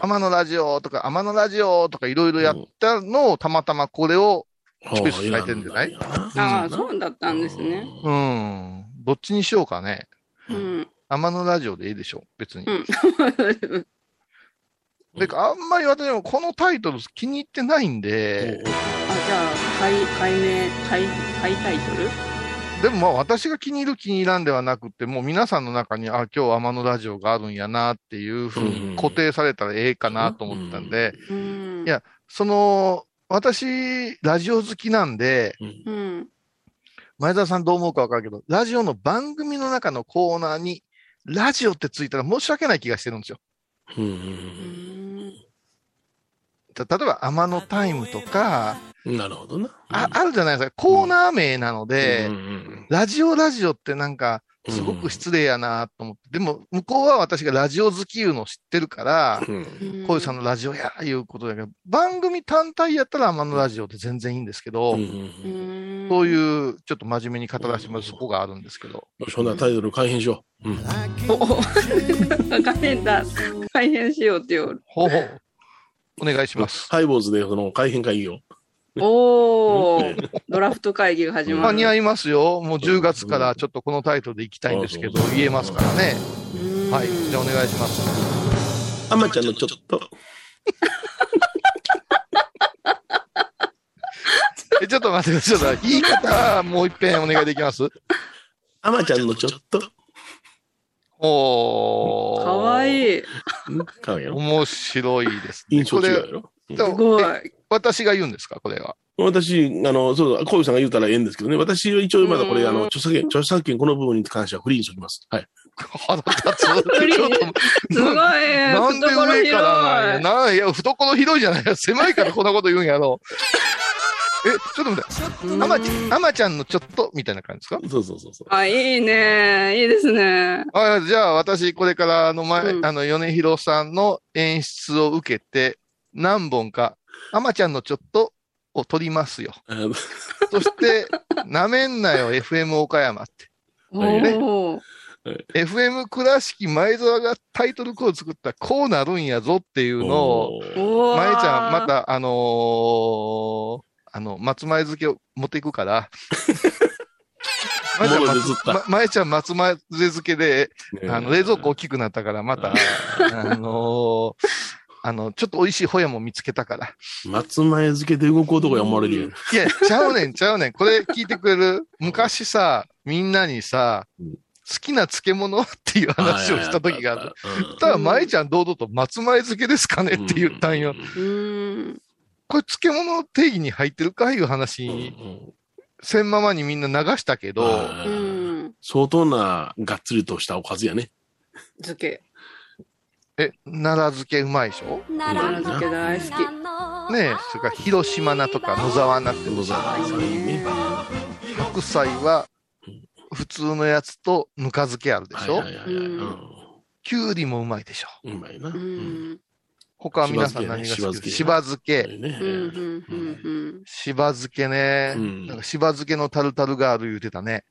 天野ラジオとか、天野ラジオとかいろいろやったのを、たまたまこれを、チョイスされてんじゃない？ああ、そうだったんですね。うん、どっちにしようかね。うん。天野ラジオでいいでしょ、別に。うん。であんまり私もこのタイトル気に入ってないんで、あ、じゃあ、解、解明、解、解タイトル？でもまあ私が気に入る気に入らんではなくて、もう皆さんの中に、あ、今日天野ラジオがあるんやなっていうふうに固定されたらええかなと思ったんで、うん。いやその、私、ラジオ好きなんで、うん。前澤さんどう思うかわかるけど、ラジオの番組の中のコーナーに、ラジオってついたら申し訳ない気がしてるんですよ。うん例えば、天野タイムとか、うんなるほどな。ああるじゃないですか。コーナー名なので、うんうんラジオラジオってなんか、すごく失礼やなと思って。でも、向こうは私がラジオ好きいうのを知ってるから、うんうんこういうさんのラジオや、いうことだけど、番組単体やったら天野ラジオって全然いいんですけど、うんうんうんそういう、ちょっと真面目に語らせてもらうそこがあるんですけど。よし、ほんならタイトル改変しよう。うんおお改変だ。改変しようっていう。ほうほう。お願いします。ハイボーズでその改変会議を。おお、ドラフト会議が始まる。間に合いますよ。もう10月からちょっとこのタイトルでいきたいんですけど、言えますからね。うんはい。じゃあお願いします。あまちゃんのちょっと。*laughs* え、ちょっと待ってください。言い方、もう一遍お願いできますあまちゃんのちょっと。おー。かわいい。面白いですね。印象違うやこれろ。うんですごい。私が言うんですか？これは。私、あの、そうだ、コウさんが言うたらええんですけどね。私は一応まだこれ、うんあの、著作権、著作権この部分に関してはフリーにしておきます。はい。腹立つ。*laughs* すごい。なんで懐上からなんや。広い。なんいや、懐広いじゃない。狭いからこんなこと言うんやろ。え、ちょっと待って。あまち、あまちゃんのちょっと、みたいな感じですか？そうそうそうそう。あ、いいね。いいですね。あじゃあ、私、これから、あの、前、うんあの、米広さんの演出を受けて、何本か、あまちゃんのちょっとを撮りますよ。*laughs* そして、なめんなよ、FM 岡山って。おはいねお。FM 倉敷前澤がタイトルコード作ったらこうなるんやぞっていうのを。前ちゃん、ま。た、あのーあの、松前漬けを持っていくから、前ちゃん物で釣ったま前ちゃん松前漬けで、ねあの、冷蔵庫大きくなったから、また、あのーあの、ちょっと美味しいホヤも見つけたから。松前漬けで動く男や思われるやん。いや、ちゃうねん、ちゃうねん。これ聞いてくれる昔さ、みんなにさ、うん好きな漬物っていう話をした時がある。うんただ、舞ちゃん堂々と松前漬けですかねって言ったんよ。うん。これ漬物の定義に入ってるかいう話うんうに、んせんままにみんな流したけど、あうーん。相当ながっつりとしたおかずやね。漬け。え、奈良漬けうまいでしょ？奈良漬け大好き。ねえ、それから広島菜とか野沢菜って野沢菜ね白菜は普通のやつとぬか漬けあるでしょ、はいはいはいはいうんきゅうりもうまいでしょうまいな。ううんん。他は皆さん何が好きですしば漬け。しば漬けね。うんなんかしば漬けのタルタルがある言うてたね。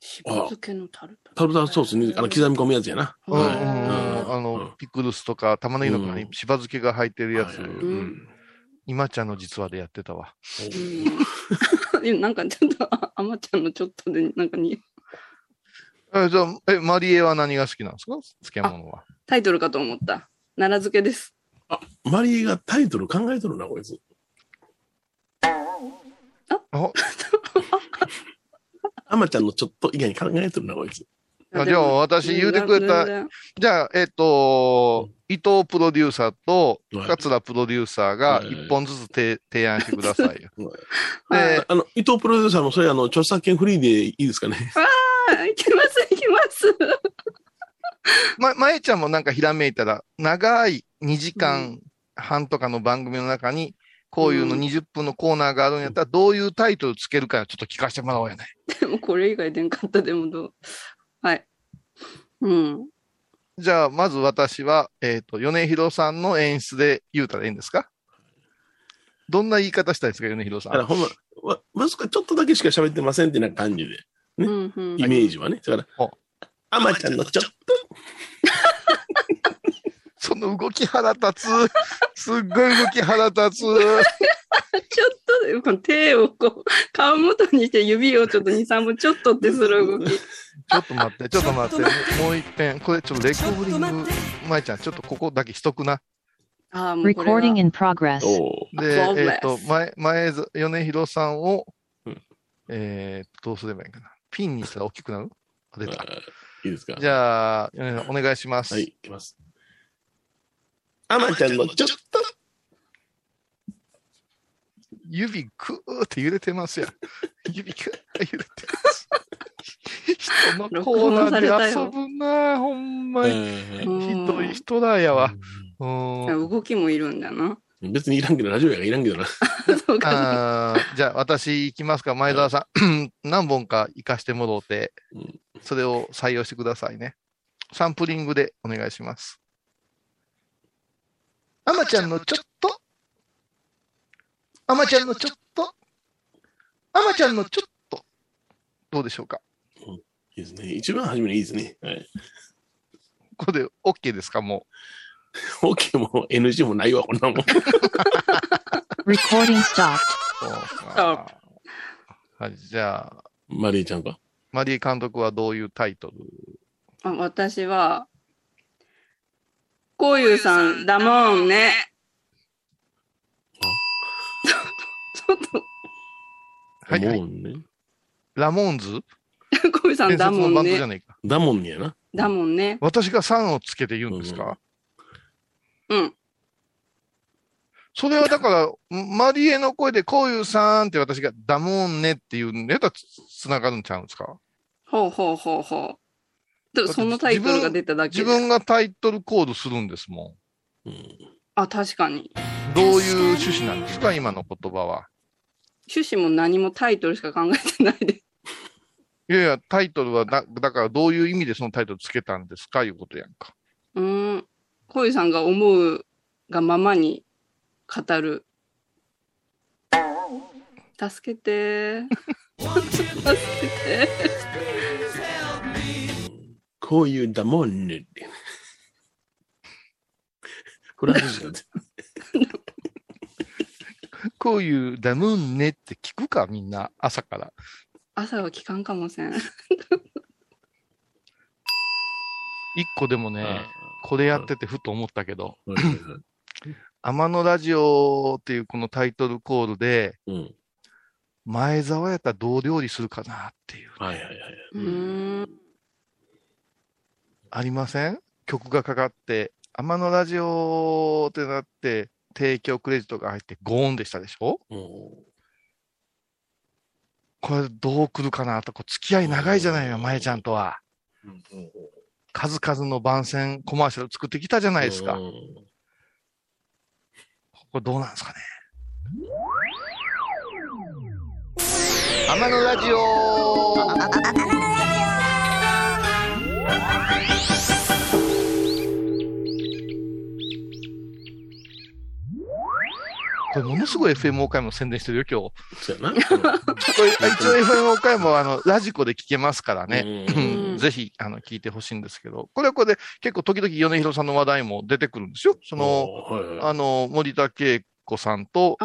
しば漬けのタルタル。タルタルソースにあの刻み込むやつやな。うんうんうんはいあのうん、ピクルスとか玉ねぎの中うんにしば漬けが入ってるやつ、今ちゃんの実話でやってたわ。*laughs* なんかちょっと、ああまちゃんのちょっとで、なんかに、えじゃあ、え、マリエは何が好きなんですか？漬物は。タイトルかと思った。奈良漬けです。あ、マリエがタイトル考えとるな、こいつ。あ *laughs* アマちゃんのちょっと以外に考えとるな、こいつ。あじゃあ私言うてくれたじゃあ、えっ、と、伊藤プロデューサーとはい桂プロデューサーがはい一本ずつ提提案してください *laughs* *laughs* で、あの、伊藤プロデューサーもそれあの、著作権フリーでいいですかね。あ、行きます、行きます。*laughs* ま、まえちゃんもなんかひらめいたら、長い2時間半とかの番組の中に、こういうのうん20分のコーナーがあるんやったら、どういうタイトルつけるかちょっと聞かせてもらおうやね。で *laughs* もこれ以外でんかったでもどう。はい。うん。じゃあ、まず私は、えっ、と、米広さんの演出で言うたらいいんですか？どんな言い方したいですか、米広さん？だからほんま、わ、わずかちょっとだけしか喋ってませんってな感じで、うんうんイメージはね。だからお、あまちゃんのちょっと、*laughs* その動き腹立つ。すっごい動き腹立つ。ちょっとでも手をこう、顔元にして指をちょっと2、3本ちょっとってする動き。ちょっと待って、ちょっと待って。もう一遍。これちょっとレコーディング、まいちゃん、ちょっとここだけしとくな。ああ、もうこれ Recording は in progress. で、えっ、と、前、前ず、米広さんを、うんえー、どうすればいいかな。ピンにしたら大きくなる？あ出た。あいいですか？じゃあ、お願いします。はい、いきます。あまちゃんのちょっと、指くーって揺れてますやん。*laughs* 指くーって揺れてます。人のコーナーで遊ぶなほんまに。うんひどい人だやわ。うん動きもいるんだな。別にいらんけど、ラジオやがいらんけどな。そうじゃあ、私行きますか。前澤さん。*clears throat* 何本か行かしてもろうてうん、それを採用してくださいね。サンプリングでお願いします。あまちゃんのちょっと？あまちゃんのちょっと？あまちゃんのちょっと？どうでしょうか？いいですね。一番初めにいいですね。はい。これで OK ですか？も OK も NG もないわ、こんなもん。Recording stopped. う。*laughs* そうかはい、じゃあ、マリーちゃんか？マリー監督はどういうタイトル？あ私は、こういうさんだもんね。ちょっと、はいはいもうね。ラモーンズ？こういうさん伝だもん説のバンドじゃね。ないか。だもんねやな。だもんね。私が3をつけて言うんですか、うん。それはだから、マリエの声でこういうさんって私がダモンねっていうのやったらつつながるんちゃうんですか？ほうほうほうほう。でそのタイトルが出ただけで。自分がタイトルコールするんですもうん。あ、確かに。ん。どういう趣旨なんですか？今の言葉は。趣旨も何もタイトルしか考えてないで。いやいや、タイトルはだ、だからどういう意味でそのタイトルつけたんですか？いうことやんか。うーん。こういうさんが思うがままに語る。助けて。こういうだもんねって。フランス人だって。こういうダムンねって聞くかみんな朝から。朝は聞かんかもせん。一個でもね、これやっててふと思ったけど、天野ラジオっていうこのタイトルコールで、うん。前澤やったらどう料理するかなっていう。はいはいはい。うーん。ありません？曲がかかって、天野ラジオってなって、提供クレジットが入ってゴーンでしたでしょ？うんこれどう来るかなと、こう付き合い長いじゃないよ、前ちゃんとは。数々の番宣コマーシャル作ってきたじゃないですか。うんこれどうなんですかね？天野ラジオこれものすごい FM 岡山の宣伝してるよ、今日。そう一応 FM 岡山はあのラジコで聞けますからね。ぜひ、あの、聞いてほしいんですけど、これはこれで結構時々米広さんの話題も出てくるんですよ。その、はいはいあの、森田恵子さんと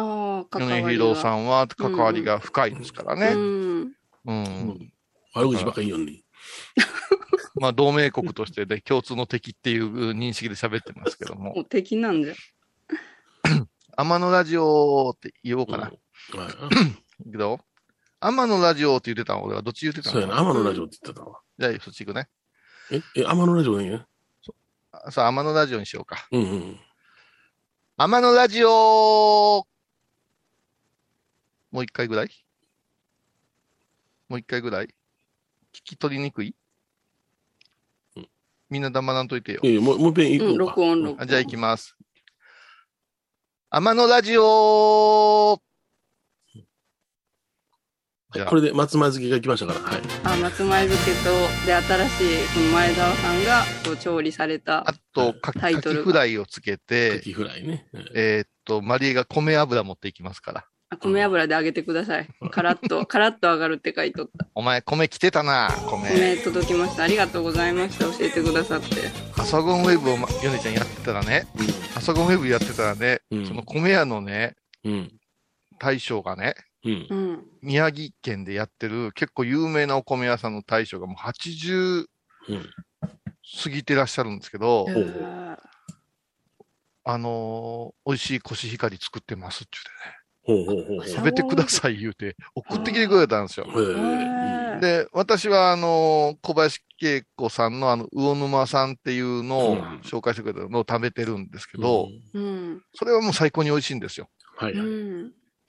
ああ、関わりが。米広さんは関わりが深いですからうね。ん。うん。悪口ばっかり言うのに。*laughs* まあ、同盟国としてで共通の敵っていう認識で喋ってますけども敵なんじゃ。*clears throat* 天野ラジオって言おうかな。うんはい *clears throat* けど、天野ラジオって言ってたの俺はどっち言ってたそうやな。の天野ラジオって言ってたわ。じゃあ、そっち行くね。え、え、天野ラジオね。あさあ、天野ラジオにしようか。うんうん。天野ラジオもう一回ぐらい？もう一回ぐらい？聞き取りにくい？うんみんな黙らんといてよい。やいや、もう、もう一遍うん、行こうか。録音、録音。あじゃあ行きます。天野ラジオこれで松前漬けが来ましたから。はい。あ、松前漬けと、で、新しい、この前澤さんが、こう、調理されたあ。と、かタイトルがカキフライをつけカて、キフライね。えーっと、マリエが米油持っていきますから。あ米油で揚げてください。カラッと、*laughs* カラッと揚がるって書いとった。お前、米来てたな、米。米届きました。ありがとうございました。教えてくださって。パソコンウェブを、ま、ヨネちゃんやってたらね、パソコンウェブやってたらね、うんその米屋のね、うん。大将がね、うん。うん。宮城県でやってる結構有名なお米屋さんの大将がもう80うん。過ぎてらっしゃるんですけど、ほうほうああのー美味しいコシヒカリ作ってますって。言ってね、食べてください言うて、送ってきてくれたんですよ。で、私はあのー小林恵子さんのあの、魚沼さんっていうのをうん紹介してくれたのを食べてるんですけど、うん。それはもう最高に美味しいんですよ。はい。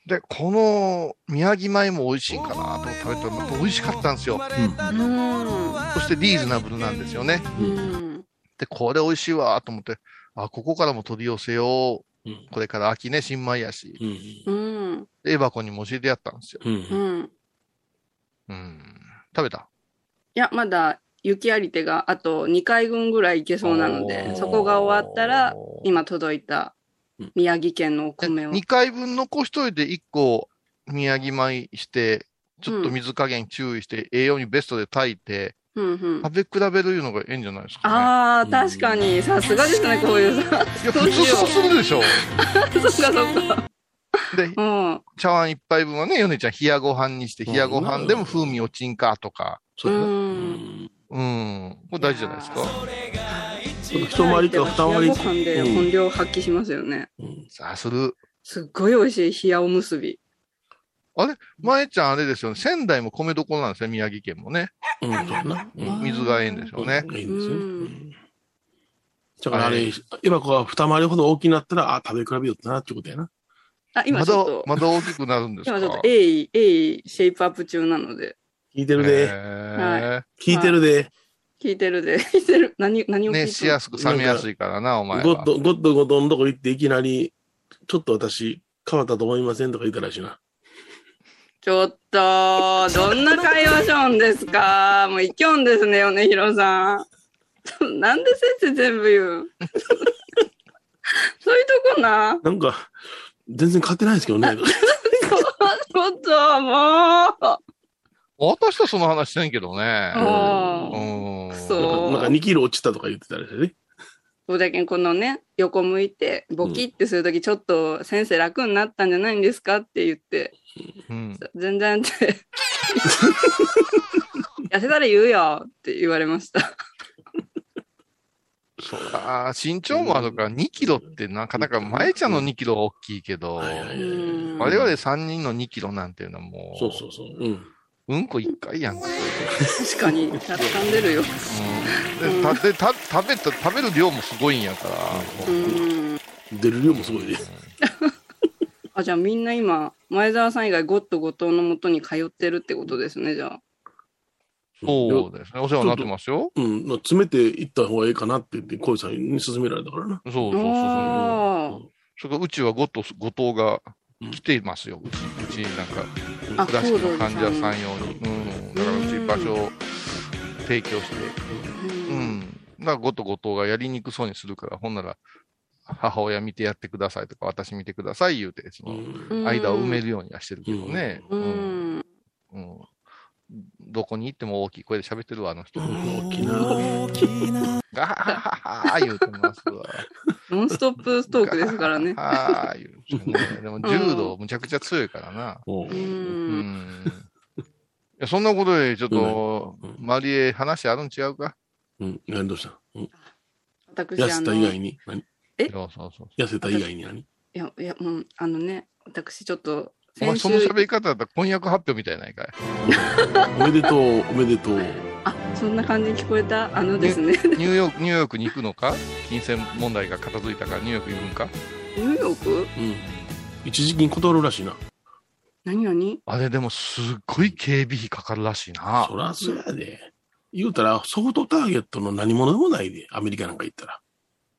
で、この宮城米も美味しいんかなと思って食べたらまた美味しかったんですよ。うん。そしてリーズナブルなんですよね。うん。で、これ美味しいわと思って、あ、ここからも取り寄せよう。うん。これから秋ね、新米やし。うん。うん。エバコにも教えてやったんですよ。うん。うん。うん。食べた？いや、まだ雪あり手があと2回分ぐらいいけそうなのおで、ーそこが終わったら、今届いた宮城県のお米を。2回分残しといて1個宮城米して、ちょっと水加減注意して、栄養にベストで炊いて、うんうん。食べ比べるいうのがええんじゃないですか、ね。ああ、確かに、さすがですね、こういうさ。いや、普通そうするでしょ。*laughs* そっかそっか。で、うん。茶碗一杯分はね、ヨネちゃん冷やご飯にして、冷やご飯でも風味落ちんかとか。そうやな。ううんん。うん。これ大事じゃないですか。一回りか二回り冷やご飯で本領発揮しますよね。うん。さあ、する。すっごい美味しい冷やおむすび。前ちゃんあれですよね。仙台も米どころなんですね、宮城県もね。うん。そな。うん。水がええんでしょうね。いいんですよ。ううんん。だからあれ、今こが二回りほど大きくなったら、あ、食べ比べよったなってことやな。あ、今まだちょっと、、まだ大きくなるんですか？今ちょっと鋭意、鋭意シェイプアップ中なので、聞いてるで。へ聞いてるで。聞いてるで、聞いてる。何、何ーを聞いてる？熱しやすく冷めやすいからな、お前は。ゴッド、ゴッドゴトのとこ行っていきなり、ちょっと私、変わったと思いませんとか言ったらしいな。ちょっと、どんな会話ションですか？*laughs* もうイキョンですね、米広さん。なんで先生全部言う？*laughs* そういうとこな？なんか、全然買ってないですけどね。ちょっと、も私とその話してんけどねう。。うん。くそなんかなんか2キロ落ちたとか言ってたらしいね。そうだけんこのね、横向いて、ボキってするとき、ちょっと先生楽になったんじゃないんですか？って言って、うん。全然って、*laughs* 痩せたら言うよって言われました。そう身長もあるから2キロってなかなか、前ちゃんの2キロは大きいけど、我々3人の2キロなんていうのはもう、そうそうそう。うん。うんこ1回やんか。確かに、たくさん出るよ。うん、でたでた食べた食べる量もすごいんやから、うん。出る量もすごいで。あ、じゃあみんな今、前澤さん以外ゴッド後藤のもとに通ってるってことですね、じゃあ。そうですね。お世話になってますよ。うん。まあ詰めていった方がいいかなって言って、小井さんに勧められたからな。そうそうそうそう。あそれからうちはゴッド、後藤が来てますよ。うち、うちなんか、あクラシックの患者さん用に。うん。だからうち場所を提供して。ーう。ん。だからゴッド、後藤がやりにくそうにするから、ほんなら、母親見てやってくださいとか、私見てください言うて、その、うん間を埋めるようにはしてるけどね。ううん。ん。うん。どこに行っても大きい声で喋ってるわ、あの人。大きな。ガハハハハ言うてますわ。ノンストップストークですからね。はーい言うてね。でも柔道むちゃくちゃ強いからな。おうんん。いやそんなことで、ちょっと、うんマリエ話あるん違うかうん。何どうしたうん私、痩せあの、いた以外に何え？そうそうそう。痩せた以外に何？や、いや、うん、あのね、私ちょっと、お前先週その喋り方だったら婚約発表みたいないかい？*laughs* おめでとう、おめでとう。あ、そんな感じに聞こえた？あのですね、ニューヨーク、ニューヨークに行くのか？金銭問題が片付いたからニューヨーク行くんか？ニューヨーク？うん。一時金断るらしいな。何何？あれでもすっごい警備費かかるらしいなそ。らそうやで。言うたら、ソフトターゲットの何者でもないで、アメリカなんか行ったら。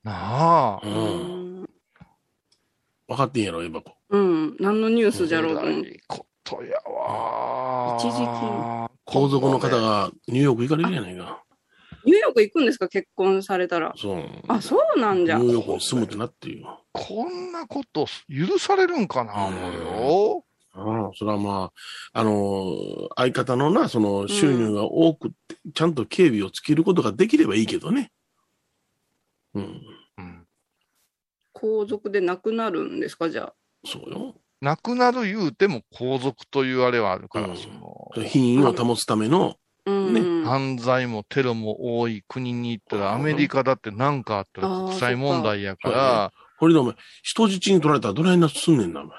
なあう。。うんん。分かってんやろ、エバコ。うん。何のニュースじゃろうと思って。えらいことやわ。時金。皇族の方がニューヨーク行かれるじゃないか。ニューヨーク行くんですか結婚されたら。そう。あ、そうなんじゃ。ニューヨークに住むってなっていう。こんなこと許されるんかな、思うよ。ああ、それはまあ、あのー相方のな、その収入が多くて、ちゃんと警備をつけることができればいいけどね。うん。うん皇族で亡くなるんですかじゃあ。そうよ。亡くなる言うても皇族というあれはあるから、うんその品位を保つための、ね犯罪もテロも多い国に行ったら、アメリカだって何かあったら国際問題やから、これでお前、人質に取られたらどないなすんねんな、お前。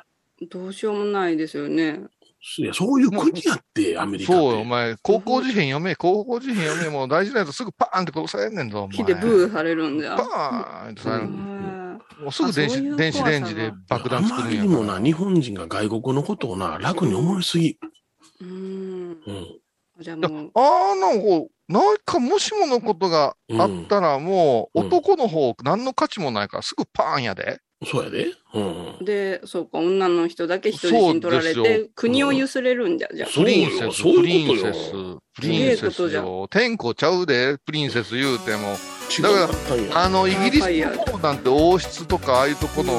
どうしようもないですよね。いや、そういう国やって、アメリカ。そう、お前、高校事変読め、高校事変読め、もう大事なやつすぐパーンって殺されんねんぞ、お前。火でブーされるんじゃ。パーンってされるもうすぐ電子電子レンジで爆弾あ作るんやから。まりにもな、日本人が外国のことをな、楽に思いすぎ。うん。うん。じゃあもう、ああ、なんか、なんかもしものことがあったら、もう、うん男の方、何の価値もないから、すぐパーンやで。そうやで。うん。で、そうか、女の人だけ人質に取られて国をゆすれるんじゃ、じゃプリンセス、プリンセス、プリンセス。天候ちゃうで、プリンセス言うても。違だから。あの、イギリスの方なんて王室とか、ああいうとこの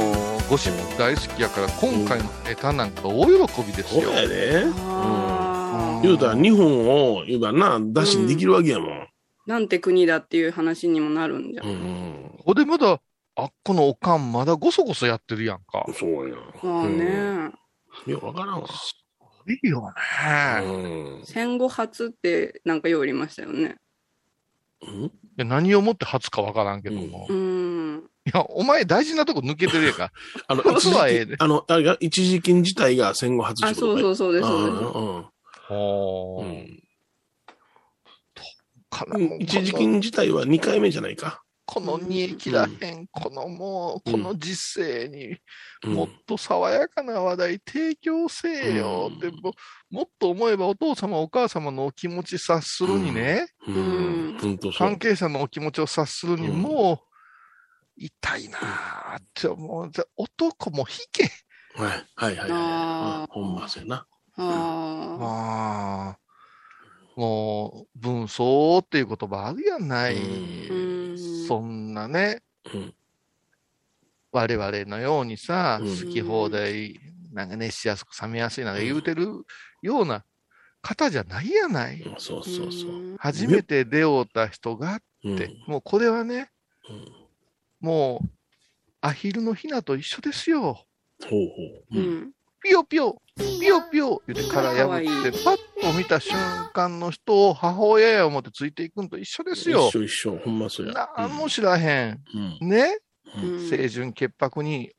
ゴシップ大好きやから、今回のネタなんか大喜びですそうよ。やで。うん。言うたら日本を、言うたらな、出しにできるわけやもん。なんて国だっていう話にもなるんじゃ。うん。ほんでまだ、あっこのおかんまだごそごそやってるやんか。そうや。まあね、いや、わからんわ。いいよね。うん。戦後初ってなんかよう言いましたよね。うん？いや何をもって初かわからんけども。ういん。や、お前大事なとこ抜けてるやんか。あの、そ一うはええで時金、あの、あれが一時金自体が戦後初あ、そうそううそうです、そうです。うん。からうん。一時金自体は2回目じゃないか。この煮え切らへん、このもう、この時世にうんもっと爽やかな話題提供せえよって、ももっと思えばお父様お母様のお気持ち察するにね、関。係者のお気持ちを察するにうんもう、痛いなあって思う。じゃ男も引け。はい。はいはい。ほんまそうやな。あああ。もう、分相っていう言葉あるやない。うんそんなね、うん。我々のようにさ、うん好き放題、なんか熱しやすく冷めやすいなんか言うてるような方じゃないやない。そうそうそう。初めて出会うた人がっうんて、もうこれはね、うんもう、アヒルのヒナと一緒ですよ。ほうほう。ー。うん。ピヨピヨ、ピヨピヨ言って殻破かわいいって、パッと見た瞬間の人を母親や思ってついていくんと一緒ですよ一。緒一緒。ほんまそうや。なんも知らへん。うん。ね、うん。うん清純潔白に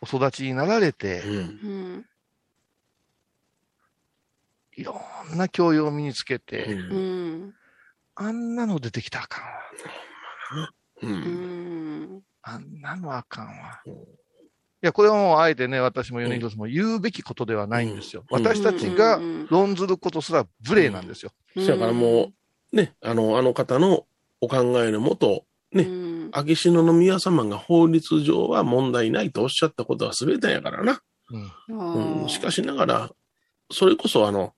お育ちになられて、うん。うん。いろんな教養を身につけて。あんなの出てきたらあかんわ。あんなのあかんわ。うんいや、これはもうあえてね、私も米広さんも言うべきことではないんですよ。うん私たちがうん論ずることすら無礼なんですよ。うんそやからもう、ね、あの、あの方のお考えのもと、ねうん秋篠宮様が法律上は問題ないとおっしゃったことは全てやからな。うん。しかしながら、それこそあの、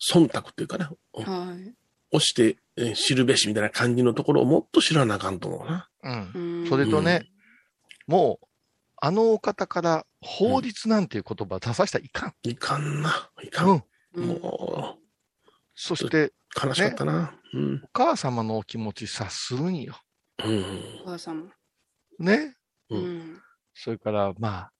忖度っていうかな、はい。押して、えー知るべしみたいな感じのところをもっと知らなあかんと思うな。うん。うんそれとね、もう、あのお方から法律なんていう言葉出させたらいかん。いかんな。いか。うんん。うんもそして、う、悲しかったな。うん。お母様のお気持ち察するんよ。うん。お母様。ね。ううんん。それから、まあ、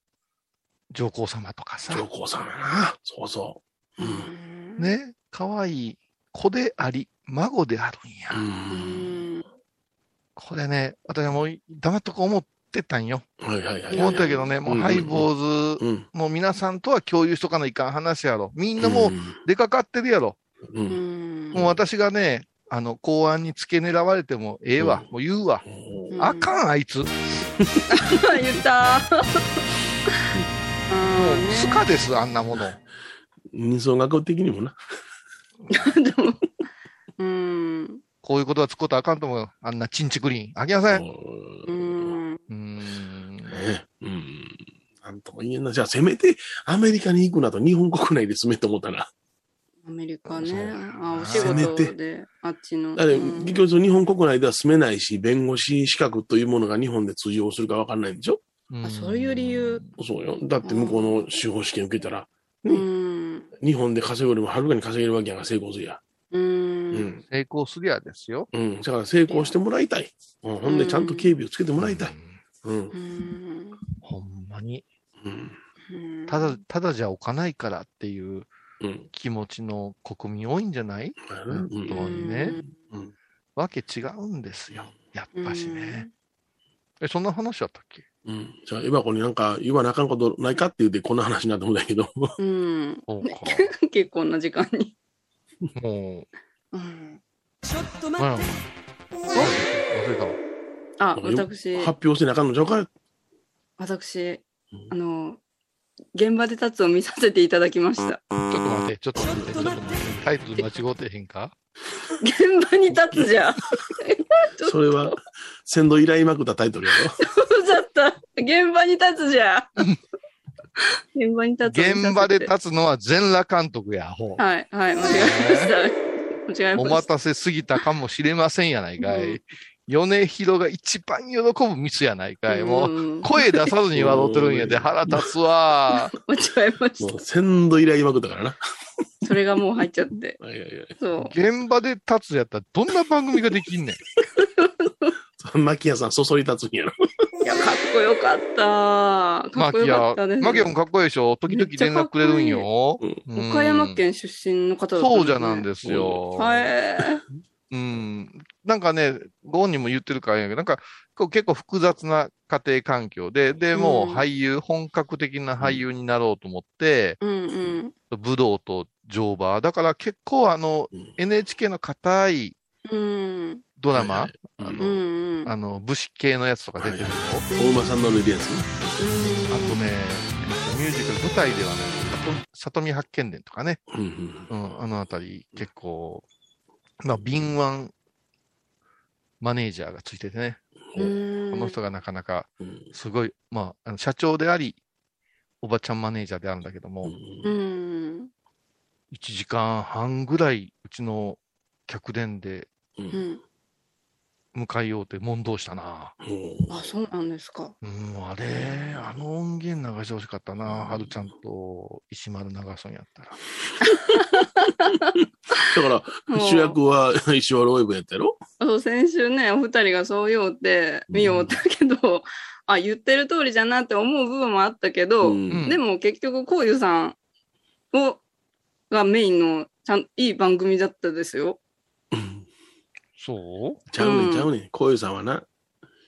上皇様とかさ、上皇さんやな。そうそう。うん。ね、可愛い子であり、孫であるんや。う。うんん。これね、私はもう黙っとこ思ってたんよ。はいはいはい。思ったけどね、もううんハイボーズうん。の皆さんとは共有しとかないかん話やろ。みんなもう出かかってるやろ。う。うんん。もう私がね、あの、公安に付け狙われてもええわ。もう言うわ。うんあかん、あいつ。もう、言った。*laughs* スカです、あんなもの。人相学的にもな。*laughs* でも、うん。こういうことはつくことあかんと思うよ。あんなチンチクリーン。あきません。ううんん。うーん。ねうん。なんとも言えんな。じゃあ、せめてアメリカに行くなと日本国内で住めと思ったら。ねメリカね。あ、お仕せめて事で、あっちの。だ結局その日本国内では住めないし、弁護士資格というものが日本で通用するかわかんないんでしょ？あそういう理由。そうよ。だって向こうの司法試験受けたら、うん。日本で稼ぐよりもはるかに稼げるわけやんか、成功するや。う。うんん。成功すりゃですよ。うん。だから成功してもらいたい。うん、ほんでちゃんと警備をつけてもらいたい。うん。うん。ほんまに。うん。うんただ、ただじゃ置かないからっていううん。気持ちの国民多いんじゃない？うん。本当にね。うん。わけ違うんですよ。やっぱしね。え、そんな話あったっけ？うん。じゃあ、エバコになんか言わなあかんことないかって言ってこんな話になったんだけど。うん。結構な時間に。もうん。う、まあ、忘れたわ。あ、私、発表せなあかんのちゃうか私、あの、現場で立つを見させていただきました。ちょっと待って、ちょっと待って、ちょっと待って。タイトル間違うてへんか？現場に立つじゃん。*laughs* それは、先導依頼まくったタイトルやろ。そうだった。現場に立つじゃん。現場に立つ。現場で立つのは全裸監督や、ほう。はい、はい、間違えました。間違えました。お待たせすぎたかもしれませんやないかうい。米広が一番喜ぶミスやないかい。もう、うん声出さずに笑ってるんやで、腹立つわ。*laughs* 間違えましもう、先導依頼まくったからな。た。それがもう入っちゃって。いやいそう。現場で立つやったらどんな番組ができんねん。や。*laughs* マキアさん、そそり立つんやろ。いや、かっこよかった。かっこマキアよかったです。、マキアもかっこいいでしょ時々連絡くれるんよ。うん岡山県出身の方だったそうじゃなんですよ。はい。うん。なんかね、ご本人も言ってるからやけど、なんか、結構複雑な家庭環境で、で、もううん俳優、本格的な俳優になろうと思って、うんうん。武道と乗馬。だから結構あの、NHK の硬いうん。ドラマ、あうの、んうん。あの、武士系のやつとか出てるよ。大馬さんのレディアンスね。あとね、ミュージカル、舞台ではね、里里見八犬伝とかね、うんうん、あのあたり結構、まあ、敏腕マネージャーがついててね、うんこの人がなかなか、うんすごい、まあ、あの社長であり、おばちゃんマネージャーであるんだけども、うん。1時間半ぐらい、うちの客電でうん。迎えようって問答したな。あ、そうなんですか。うん、あれ、あの音源流してほしかったな。はるちゃんと石丸流すんやったら。*laughs* だから、主役は石原オイブやったやろ？そう、先週ね、お二人がそう言おうって見ようったけど、あ、言ってる通りじゃなって思う部分もあったけど、うんでも結局、こういうさんを、がメインの、ちゃん、いい番組だったですよ。そう？ちゃうねうんん、ちゃうねん。こういうさんはな、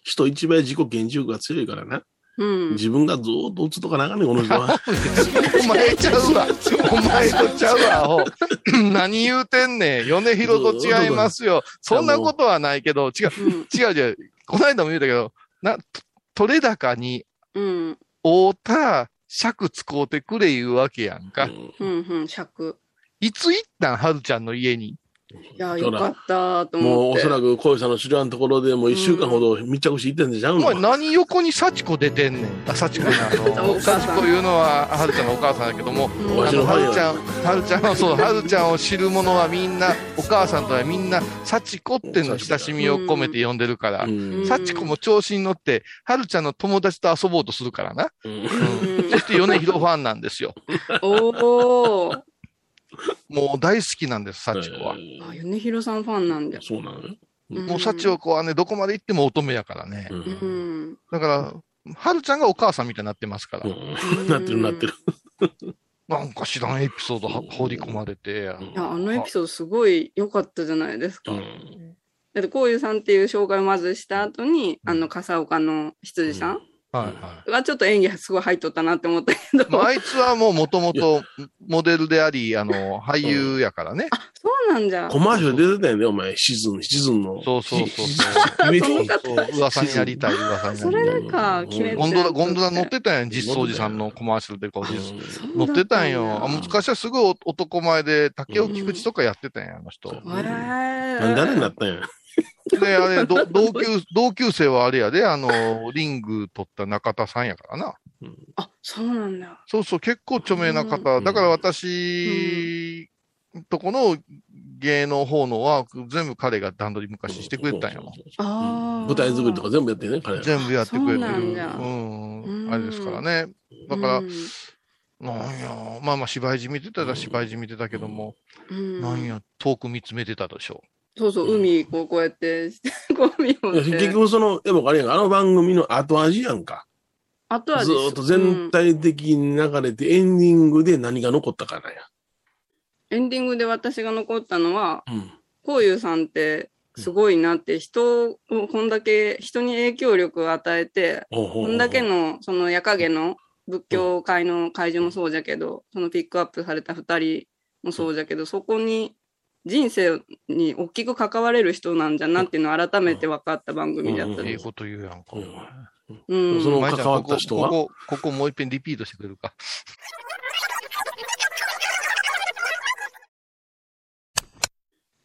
人一倍自己顕示欲が強いからな。うん。自分がずーっと打つとかなあかんねん、この人は。*laughs* お前ちゃうわ。お前とちゃうわ。*clears throat* 何言うてんねん。米広と違いますよ。そんなことはないけど、違う、うん。違う違う。この間も言うたけど、な、と取れ高に、うん。会うた尺使うてくれ言うわけやんか。うん。うん。尺。いつ行ったん？はるちゃんの家に。いや、よかったともう思って。おそらく、こういうさんの知らんところでもう一週間ほど密着していってんじゃんのお前何横に幸子出てんねん。あ、幸子な、あの、幸子いうのは、はるちゃんのお母さんだけども、うんあの、はるちゃん、はるちゃんは、そう、はるちゃんを知る者はみんな、お母さんとはみんな、幸子っての親しみを込めて呼んでるからう、ん。幸子も調子に乗って、はるちゃんの友達と遊ぼうとするからな。うんうんそして米広ファンなんですよ。おー。もう大好きなんです、幸子は。あ、米広さんファンなんだ。そうなの？よ。もう幸子はね、どこまで行っても乙女やからね。だから、はるちゃんがお母さんみたいになってますから。うんなってるなってる。*laughs* なんか知らんエピソードは放り込まれて。いや、あのエピソードすごい良かったじゃないですか。うんだって、こういうさんっていう紹介をまずした後に、あの、笠岡の羊さんはいはい。がちょっと演技すごい入っとったなって思ったけど。まあ、あいつはもうもともとモデルであり、あの、俳優やからね。そうなんじゃ。コマーシャル出てたよね、お前。シーズン、シーズンの。そうそうそうシそう。ーズンそうそう噂になりたい、噂にそなりたい。れでか、決めて。ゴンドラ、ゴンドラ乗ってたやん、実相寺さんのコマーシャルでこう、実そう乗ってたんだよ。あ、昔はすごい男前で、竹尾菊池とかやってたんや、あの人。へーなんであれになったんや。で、あれ、*laughs* ど同級、同級生はあれやで、あの、リング取った中田さんやからな。あ、そうなんだ。そうそう、結構著名な方。うんだから私とこの芸能方のは全部彼が段取り昔してくれてたんやもん。ああ。舞台作りとか全部やってね、彼ら。全部やってくれてそうなんる。うんう。んあれですからね。だから、うんなんや、まあまあ芝居地見てたら芝居地見てたけども、うんなんや、遠く見つめてたでしょ。そうそう、海、こうこうやって、こう見よいやって。結局その、でもあれやんか、あの番組の後味やんか。あとはずーっと全体的に流れて、エンディングで何が残ったかなんや。エンディングで私が残ったのは、うん。こういうさんってすごいなって、人をこんだけ、人に影響力を与えて、こんだけの、その夜影の仏教界の会場もそうじゃけど、そのピックアップされた二人もそうじゃけど、そこに人生に大きく関われる人なんじゃなっていうのを改めて分かった番組だったです。ええこと言うやんか。うん。その関わった人は？ここ、ここ、ここもう一遍リピートしてくれるか。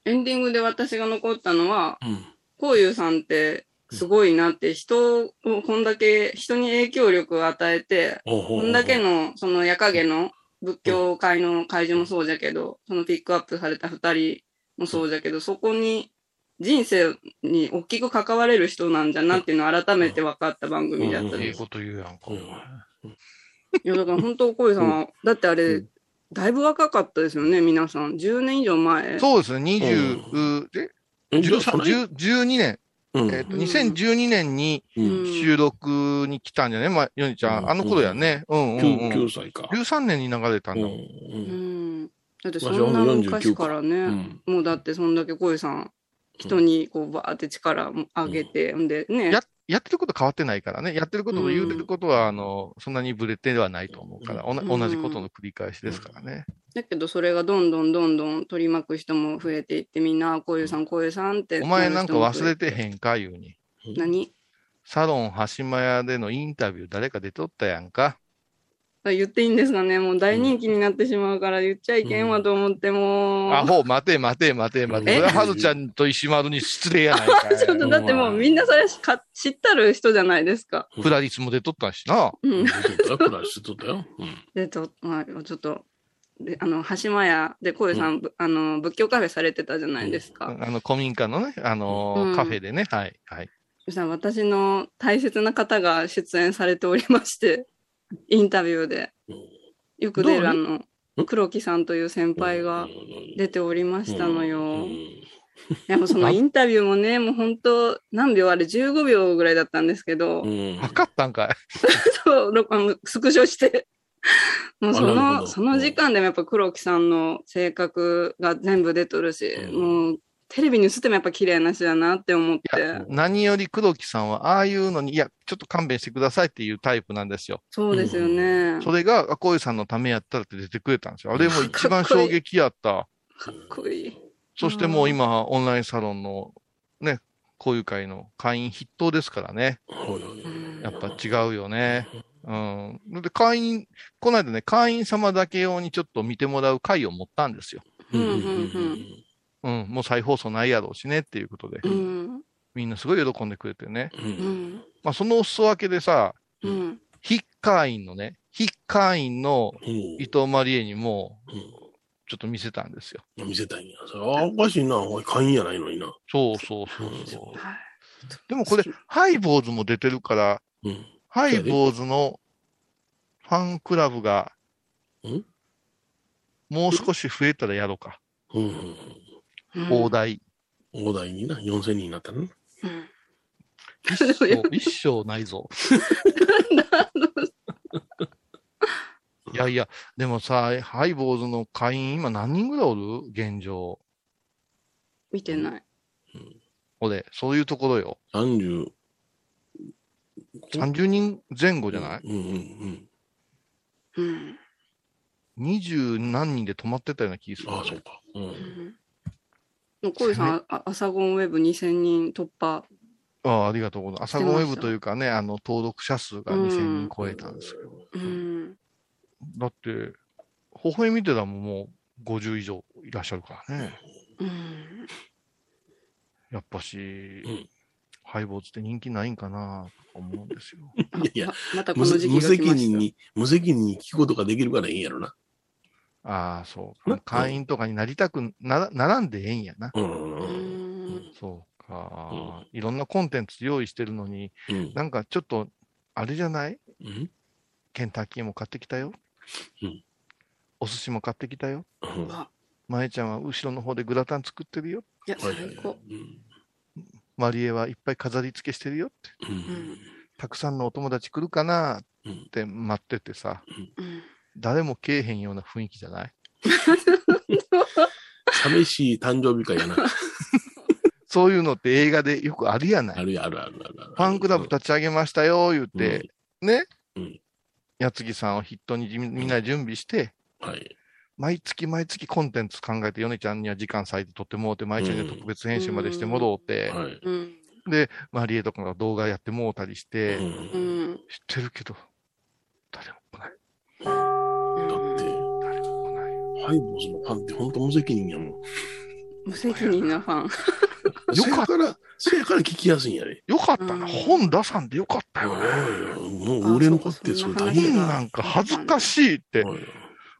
エンディングで私が残ったのは、うん。こういうさんってすごいなって、人をこんだけ、人に影響力を与えて、こんだけの、その夜影の仏教界の会場もそうじゃけど、そのピックアップされた二人もそうじゃけど、そこに人生に大きく関われる人なんじゃなっていうのを改めて分かった番組だったです。ええこと言うやんか。いや、だから本当、こういうさんは、だってあれ、だいぶ若かったですよね、皆さん。10年以上前。そうですね、20、ええ？じゃあ13それ10 12年、うん。えっと、2012年にうん。収録に来たんじゃねまあ、ヨニちゃん、あの頃やね。うんうん、うん。9 9歳か。13年に流れたんだもん。うん。だってそん。なもう49昔からね、うん。もうだってそんだけこういうさん、人にこうバーって力を上げて、ん。でね、や、やってること変わってないからね。やってることと言うてることは、あの、そんなにブレてはないと思うから、同じことの繰り返しですからね。だけどそれがどんどんどんどん取り巻く人も増えていって、みんな、あこういうさん、こういうさんって。お前なんか忘れてん。へんか、言うに。何？サロン橋間屋でのインタビュー誰か出とったやんか。言っていいんですかねもう大人気になってしまうから言っちゃいけんわと思ってもう。アホ、待て待て待て待て。え？それははずちゃんと石丸に失礼やないかい。*laughs* ちょっとだってもうみんなそれか知ったる人じゃないですか。プラリスも出とったしな。うん。出とったとったよ。うん。で、と、まあ、ちょっと、で、あの、橋間屋で、こういうさん、ぶあの、仏教カフェされてたじゃないですか。あの、古民家のね、あのーうんカフェでね。はい、はい。私の大切な方が出演されておりまして、インタビューで。よく出るあの、黒木さんという先輩が出ておりましたのよ。でもその *laughs* インタビューもね、もう本当何秒あれ15秒ぐらいだったんですけど、うん。測ったんかい。*laughs* そう、ろあのスクショして。*laughs* もうその、その時間でもやっぱ黒木さんの性格が全部出とるし、もうテレビに映ってもやっぱ綺麗な人だなって思って。何より黒木さんは、ああいうのに、いや、ちょっと勘弁してくださいっていうタイプなんですよ。そうですよね。それが、あこういうさんのためやったらって出てくれたんですよ。あれも一番衝撃やった。かっこいい。そしてもう今、オンラインサロンの、ね、交友会の会員筆頭ですからね。やっぱ違うよね。うん。で、会員、この間ね、会員様だけ用にちょっと見てもらう会を持ったんですよ。うんうんうん。もう再放送ないやろうしねっていうことで。うん。うん。みんなすごい喜んでくれてね。うん。まあ、そのお裾分けでさ、うん。非会員のね、非会員の伊藤マリエにも、ちょっと見せたんですよ。見せたいんや。それあおかしいな。おい、会員やないのにな。そうそうそうそう。でもこれ、ハイボーズも出てるから、うん。ハイボーズのファンクラブが、もう少し増えたらやろうか。うん。大台。大台にな、4000人になったの？一生、一生ないぞ。*laughs* いやいや、でもさ、ハイボーズの会員今何人ぐらいおる？現状。見てない。俺、そういうところよ。30。30人前後じゃない？うんうんうん。二十何人で止まってたような気がする。ああ、そうか。うん。もうこういうさん、あアサゴンウェブ2000人突破。ああ、ありがとうございます。朝ごウェブというかね、あの、登録者数がうん2000人超えたんですよ。うん。だって、微笑みてたらもう50以上いらっしゃるからね。うん。やっぱし、ハイボーズって人気ないんかなと思うんですよ。いやいや、またこ無の時期無が来ました責任に、無責任に聞くことができるからいいんやろな。ああ、そう。会員とかになりたくな、ならんでええんやな。うん。そうか。いろんなコンテンツ用意してるのに、うん。なんかちょっと、あれじゃない？うん？ケンタッキーも買ってきたよ。うんお寿司も買ってきたよ。うんあまえちゃんは後ろの方でグラタン作ってるよ。いや、最高。うんマリエはいっぱい飾り付けしてるよって。ううんん。たくさんのお友達来るかなうんって待っててさ、うん誰も来えへんような雰囲気じゃない？*laughs* 寂しい誕生日会やな。*laughs* そういうのって映画でよくあるやない。あるやあるあるあるある。ファンクラブ立ち上げましたよ、言って、ね、うんやつぎさんを筆頭にみみんな準備して、はい。毎月毎月コンテンツ考えて、ヨネちゃんには時間割いて撮ってもうて、毎日には特別編集までしてもろうて、はい。うん。で、マリエとかが動画やってもうたりして、うんうん。知ってるけど、ハイボーズのファンって本当無責任やもん。*laughs* 無責任なファン。よかっせやから、せやから聞きやすいんやで。よかったな、うん本出さんでよかったよね。もう売れ残ってそれ大本変やなんか恥ずかしいって。はい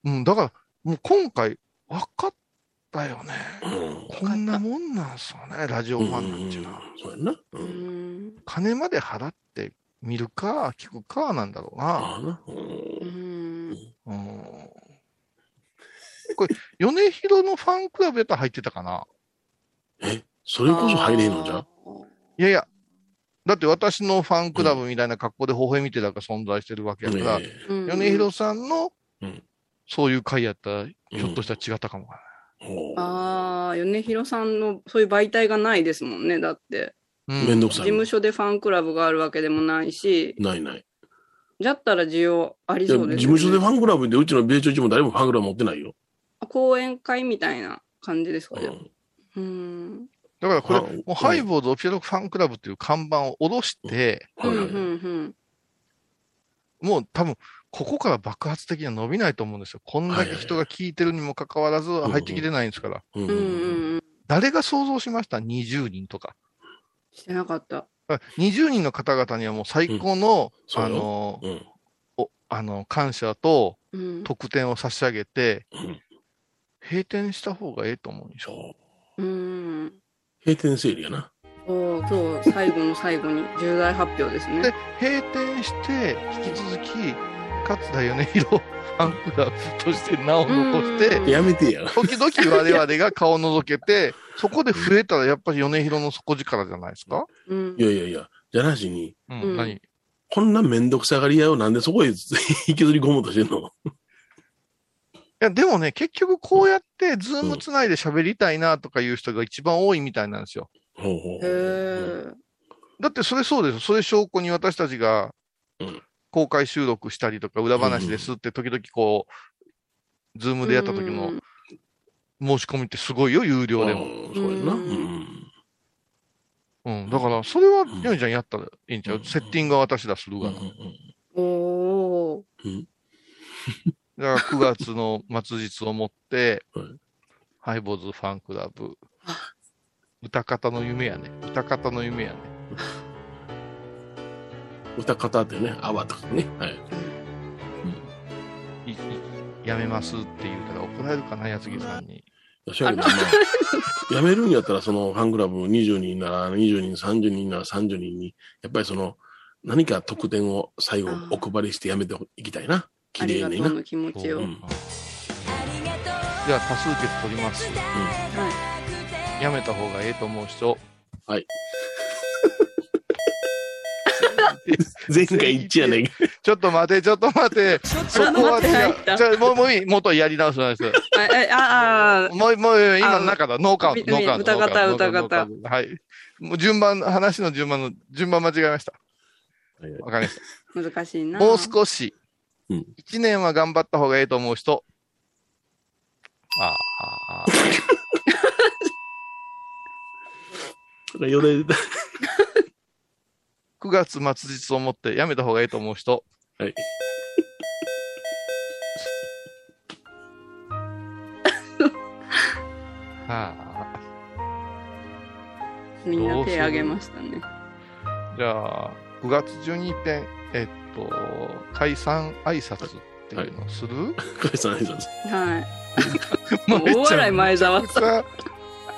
うん、だから、もう今回、分かったよね。うんこんなもんなんすよね、ラジオファンなんていうのは。そうやんな。金まで払って見るか、聞くかなんだろうな。ああな。ううんん。うん、これ、米広のファンクラブやったら入ってたかな？え、それこそ入れへんのじゃ？いやいや、だって私のファンクラブみたいな格好で微笑みてなんか存在してるわけやから、ねうん米広さんのうん、そういう会やったら、ひょっとしたら違ったかもわかほうああ、米広さんのそういう媒体がないですもんね。だって、らない。くめんどくさい。事務所でファンクラブがあるわけでもないし、ないない。だったら需要ありそうです、ね。事務所でファンクラブで、うちの米朝一も誰もファンクラブ持ってないよ。講演会みたいな感じですかね。うんうん。だからこれ、あもうハイボーズオフィシャルファンクラブっていう看板を下ろして。もう多分、ここから爆発的には伸びないと思うんですよ。こんだけ人が聞いてるにもかかわらず入ってきてないんですから。うんうん、うん、うん。誰が想像しました ?20 人とか。してなかった。20人の方々にはもう最高の、そうよあの、うんおあの、感謝とうん。特典を差し上げて、うん閉店した方がええと思うんでしょ。そううん。閉店整理やな。お今日最後の最後に重大発表ですでね。、閉店して、引き続き、勝田米広ファンクラブとして名を残して、うんやめてや。時々我々が顔を覗けて、そこで増えたらやっぱり米広の底力じゃないですか？うんい。やいやいや、じゃなしに、うん、うん何こんなめんどくさがり屋をなんでそこへ引きずり込もうとしてんの？いや、でもね、結局こうやって、ズームつないで喋りたいなとかいう人が一番多いみたいなんですよ。ほうほうほへう。え。だってそれそうですよ。それ証拠に私たちがうん公開収録したりとか、裏話ですって時々こう、ズームでやった時の申し込みってすごいよ、有料でも。うんそうやな。ううんん。うん。だから、それは、んヨネちゃんやったらいいんちゃう？セッティングは私らするがな。おおだから9月の末日をもって *laughs* はい、ハイボーズファンクラブ。歌方の夢やね。歌方の夢やね。歌方ってね、泡とかね。はい。やめますって言うたら怒られるかな、やつぎさんに。やけどまあ、辞 *laughs* めるんやったら、そのファンクラブ20人なら20人、30人なら30人に、やっぱりその、何か特典を最後お配りして辞めていきたいな。あ綺麗にな。りがとうの気持ちを。そうはじゃあ多数決取ります。い。やめた方がええと思う人。はい。*laughs* 前回一致やねん。ちょっと待て、ちょっと待て。そこは違う。じゃあもう、もういい。元やり直すなんです。あ、あ、あ、もう、もう、今の中だ。ノーカウント、あノーカウント。歌方歌方はい。もう順番、話の順番の、順番間違えました。はいわかりました。難しいな。もう少しうん、一年は頑張った方がいいと思う人。ああ、ああ、だから、よれ、9月末日をもってやめた方がいいと思う人。はい。はあ。みんな手挙げましたね。じゃあ、9月12点、えっと、解散挨拶っていうのをする、解散挨拶。はい。*laughs* 大笑い前澤さん。さ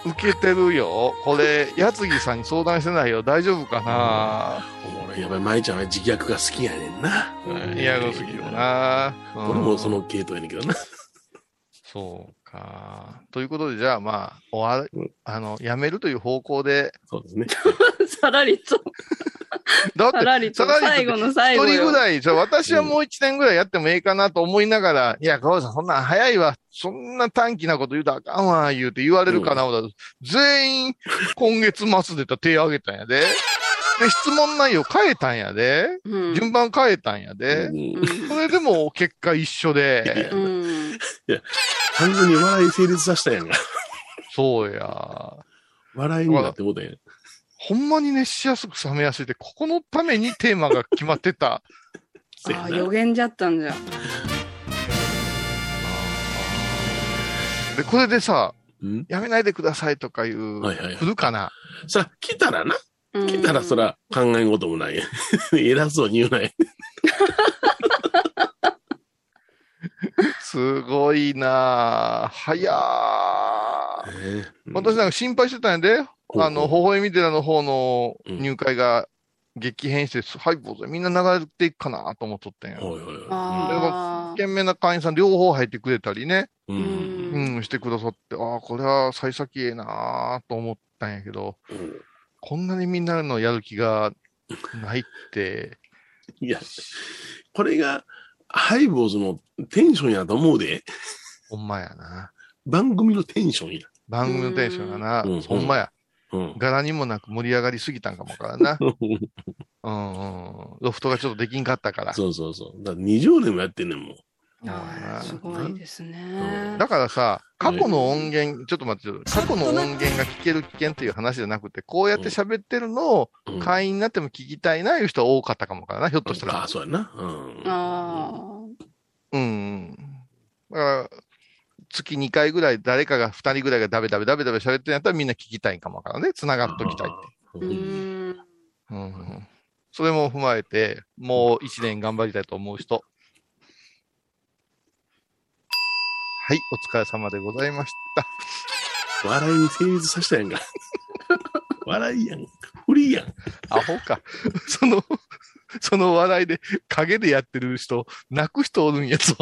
受けてるよ。これ、やつぎさんに相談してないよ。大丈夫かな？やっぱり舞ちゃんは自虐が好きやねんな。いや、好きよな。うん俺もその系統やねんけどな。そうか。ということで、じゃあまあ、終わる、あの、やめるという方向で。そうですね。*laughs* さらりと。だって、さらりと最後の最後よ一人ぐらい、じゃあ私はもう一年ぐらいやってもええかなと思いながら、いや、川さん、そんなん早いわ。そんな短期なこと言うたらあかんわ、言うて言われるかな、思ったら全員、今月末でた手挙げたんやで。*laughs* で、質問内容変えたんやで。うん順番変えたんやで。うんそれでも結果一緒で。うん。いや、完全に笑い成立させたやんか。そうや。笑いになってもうたやん。ほんまに熱しやすく冷めやすいって、ここのためにテーマが決まってた。*laughs* ああ、予言じゃったんじゃ。で、これでさ、うん？やめないでくださいとかいう、はいはいはい来るかな？さあ、来たらな。うん来たらそら考えんこともないやん。*laughs* 偉そうに言うなや。*laughs* すごいなぁ。早ー。私なんか心配してたんやで。あの、微笑み寺の方のうん入会が激変して、ハイボーズでみんな流れていくかなと思っとったんや。はいはいはい。あ懸命な会員さん両方入ってくれたりね。う。んん。うん、してくださって、ああ、これは幸先ええなぁと思ったんやけど、うんこんなにみんなのやる気がないって、いや、これが、ハイボーズのテンションやと思うで。ほんまやな。番組のテンションや。番組のテンションがな、うんほんまや。うん。柄にもなく盛り上がりすぎたんかもわからんな。うんうん。ロフトがちょっとできんかったから。そうそうそう。だから20年もやってんねんもん。あーすごいですね。だからさ、過去の音源、ちょっと待って、過去の音源が聞ける危険っていう話じゃなくて、こうやって喋ってるのをうん会員になっても聞きたいな、いう人は多かったかもわからんな、ひょっとしたら。あ、そうやな。うん。あうん。だから、月2回ぐらい誰かが2人ぐらいがダベダベダベダベ喋ってんやったらみんな聞きたいんかもわからんね。繋がっときたいって。あ。うーん。うん。それも踏まえて、もう1年頑張りたいと思う人。はい、お疲れ様でございました。笑いに成立させたやんか。笑いやん。フリーやん。アホか。その、その笑いで影でやってる人、泣く人おるんやぞ。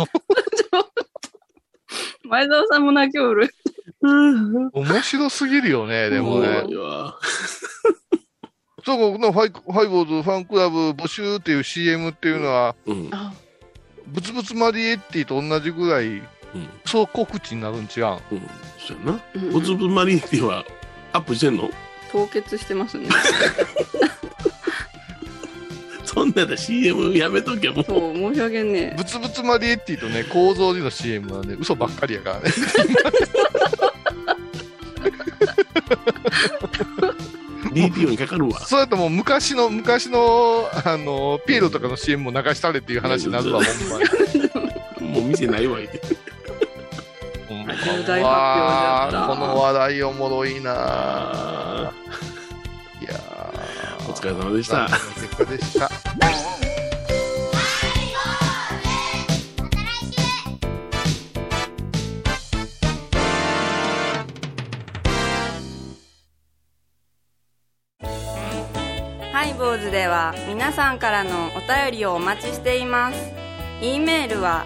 *laughs* 前澤さんも泣きおる。面白すぎるよね、でもね。そう、このファイファイボーズファンクラブ募集っていう CM っていうのは、うん。あブツブツマリエッティと同じぐらい、うん。そう告知になるん違う？ん。うん。そうやな。うんボツブマリーティはアップしてんの？凍結してますね。*laughs* そんなら CM やめとけもう。そう、申し訳ねブツブツマリエッティとね、構造寺の CM はね、嘘ばっかりやからね。*laughs* DTO にかかるわ。そうやったらもう昔の、昔の、あの、ピエロとかの CM も流したれっていう話になるわ、ほんまに。*laughs* もう店ないわ、言って。重大発表じゃったこの話題おもろいなあ *laughs* いやーお疲れ様でした。結果でした。ハイボーズでは皆さんからのお便りをお待ちしています。e メールは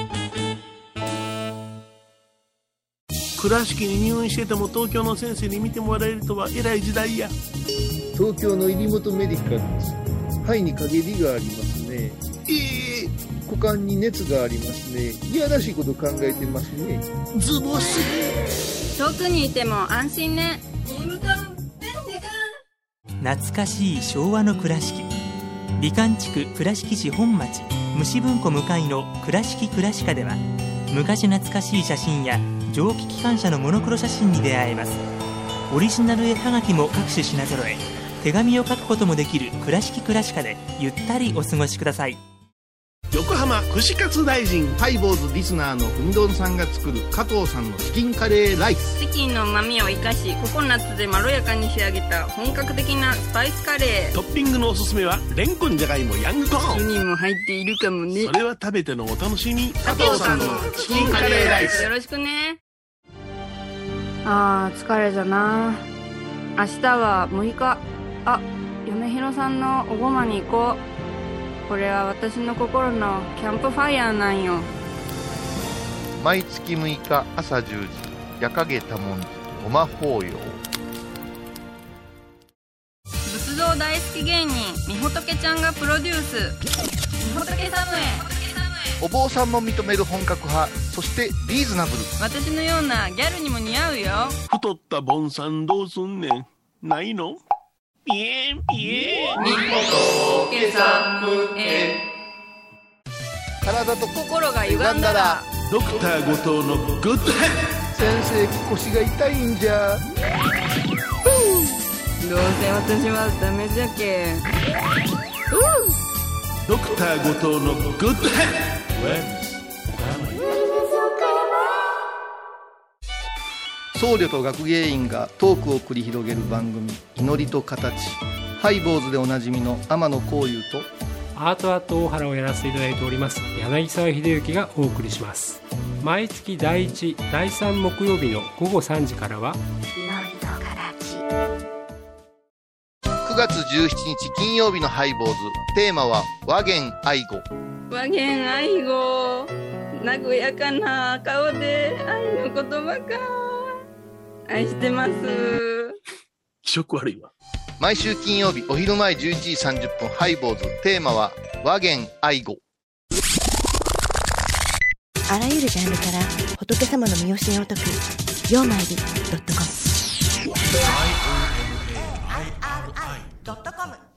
倉敷に入院してても東京の先生に見てもらえるとは偉い時代や。東京の入本メディカルです。肺に陰りがありますね。ええ。股間に熱がありますね。いやらしいこと考えてますね。ズボス。遠くにいても安心ね。懐かしい昭和の倉敷。美観地区倉敷市本町。虫文庫向かいの「倉敷倉歯科」では昔懐かしい写真や蒸気機関車のモノクロ写真に出会えます。オリジナル絵はがきも各種品揃え手紙を書くこともできる「倉敷倉歯科」でゆったりお過ごしください。横浜串カツ大臣ハイボーズリスナーのうみどんさんが作る加藤さんのチキンカレーライス。チキンの旨味を生かしココナッツでまろやかに仕上げた本格的なスパイスカレー。トッピングのおすすめはレンコンじゃがいもヤングコーン。にも入っているかもね。それは食べてのお楽しみ。加藤さんのチキンカレーライス。よろしくねあー疲れじゃな。明日は6日。あ嫁ひろさんのおごまに行こう。これは私の心のキャンプファイヤーなんよ。毎月6日朝10時。夜影多文字ごま法要。仏像大好き芸人みほとけちゃんがプロデュース。みほとけサムエお坊さんも認める本格派そしてリーズナブル。私のようなギャルにも似合うよ。太ったボンさんどうすんねん。ないの？ピエンピエン。体と心が歪んだら。ドクター後藤のグッドヘッ先生腰が痛いんじゃ。どうせ私はダメじゃけドクター後藤のグッドヘッ僧侶と学芸員がトークを繰り広げる番組「祈りと形」ハイボーズでおなじみの天野幸雄とアートアート大原をやらせていただいております柳沢秀幸がお送りします。毎月第1第3木曜日の午後3時からは9月17日金曜日のハイボーズ。テーマは和言愛語。和言愛語。和やかな顔で愛の言葉か。愛してます。気色悪いわ。毎週金曜日お昼前11時30分ハイボーズ。テーマは和言愛語。あらゆるジャンルから仏様の身教えを解く「曜マイルドットコム」ドットコム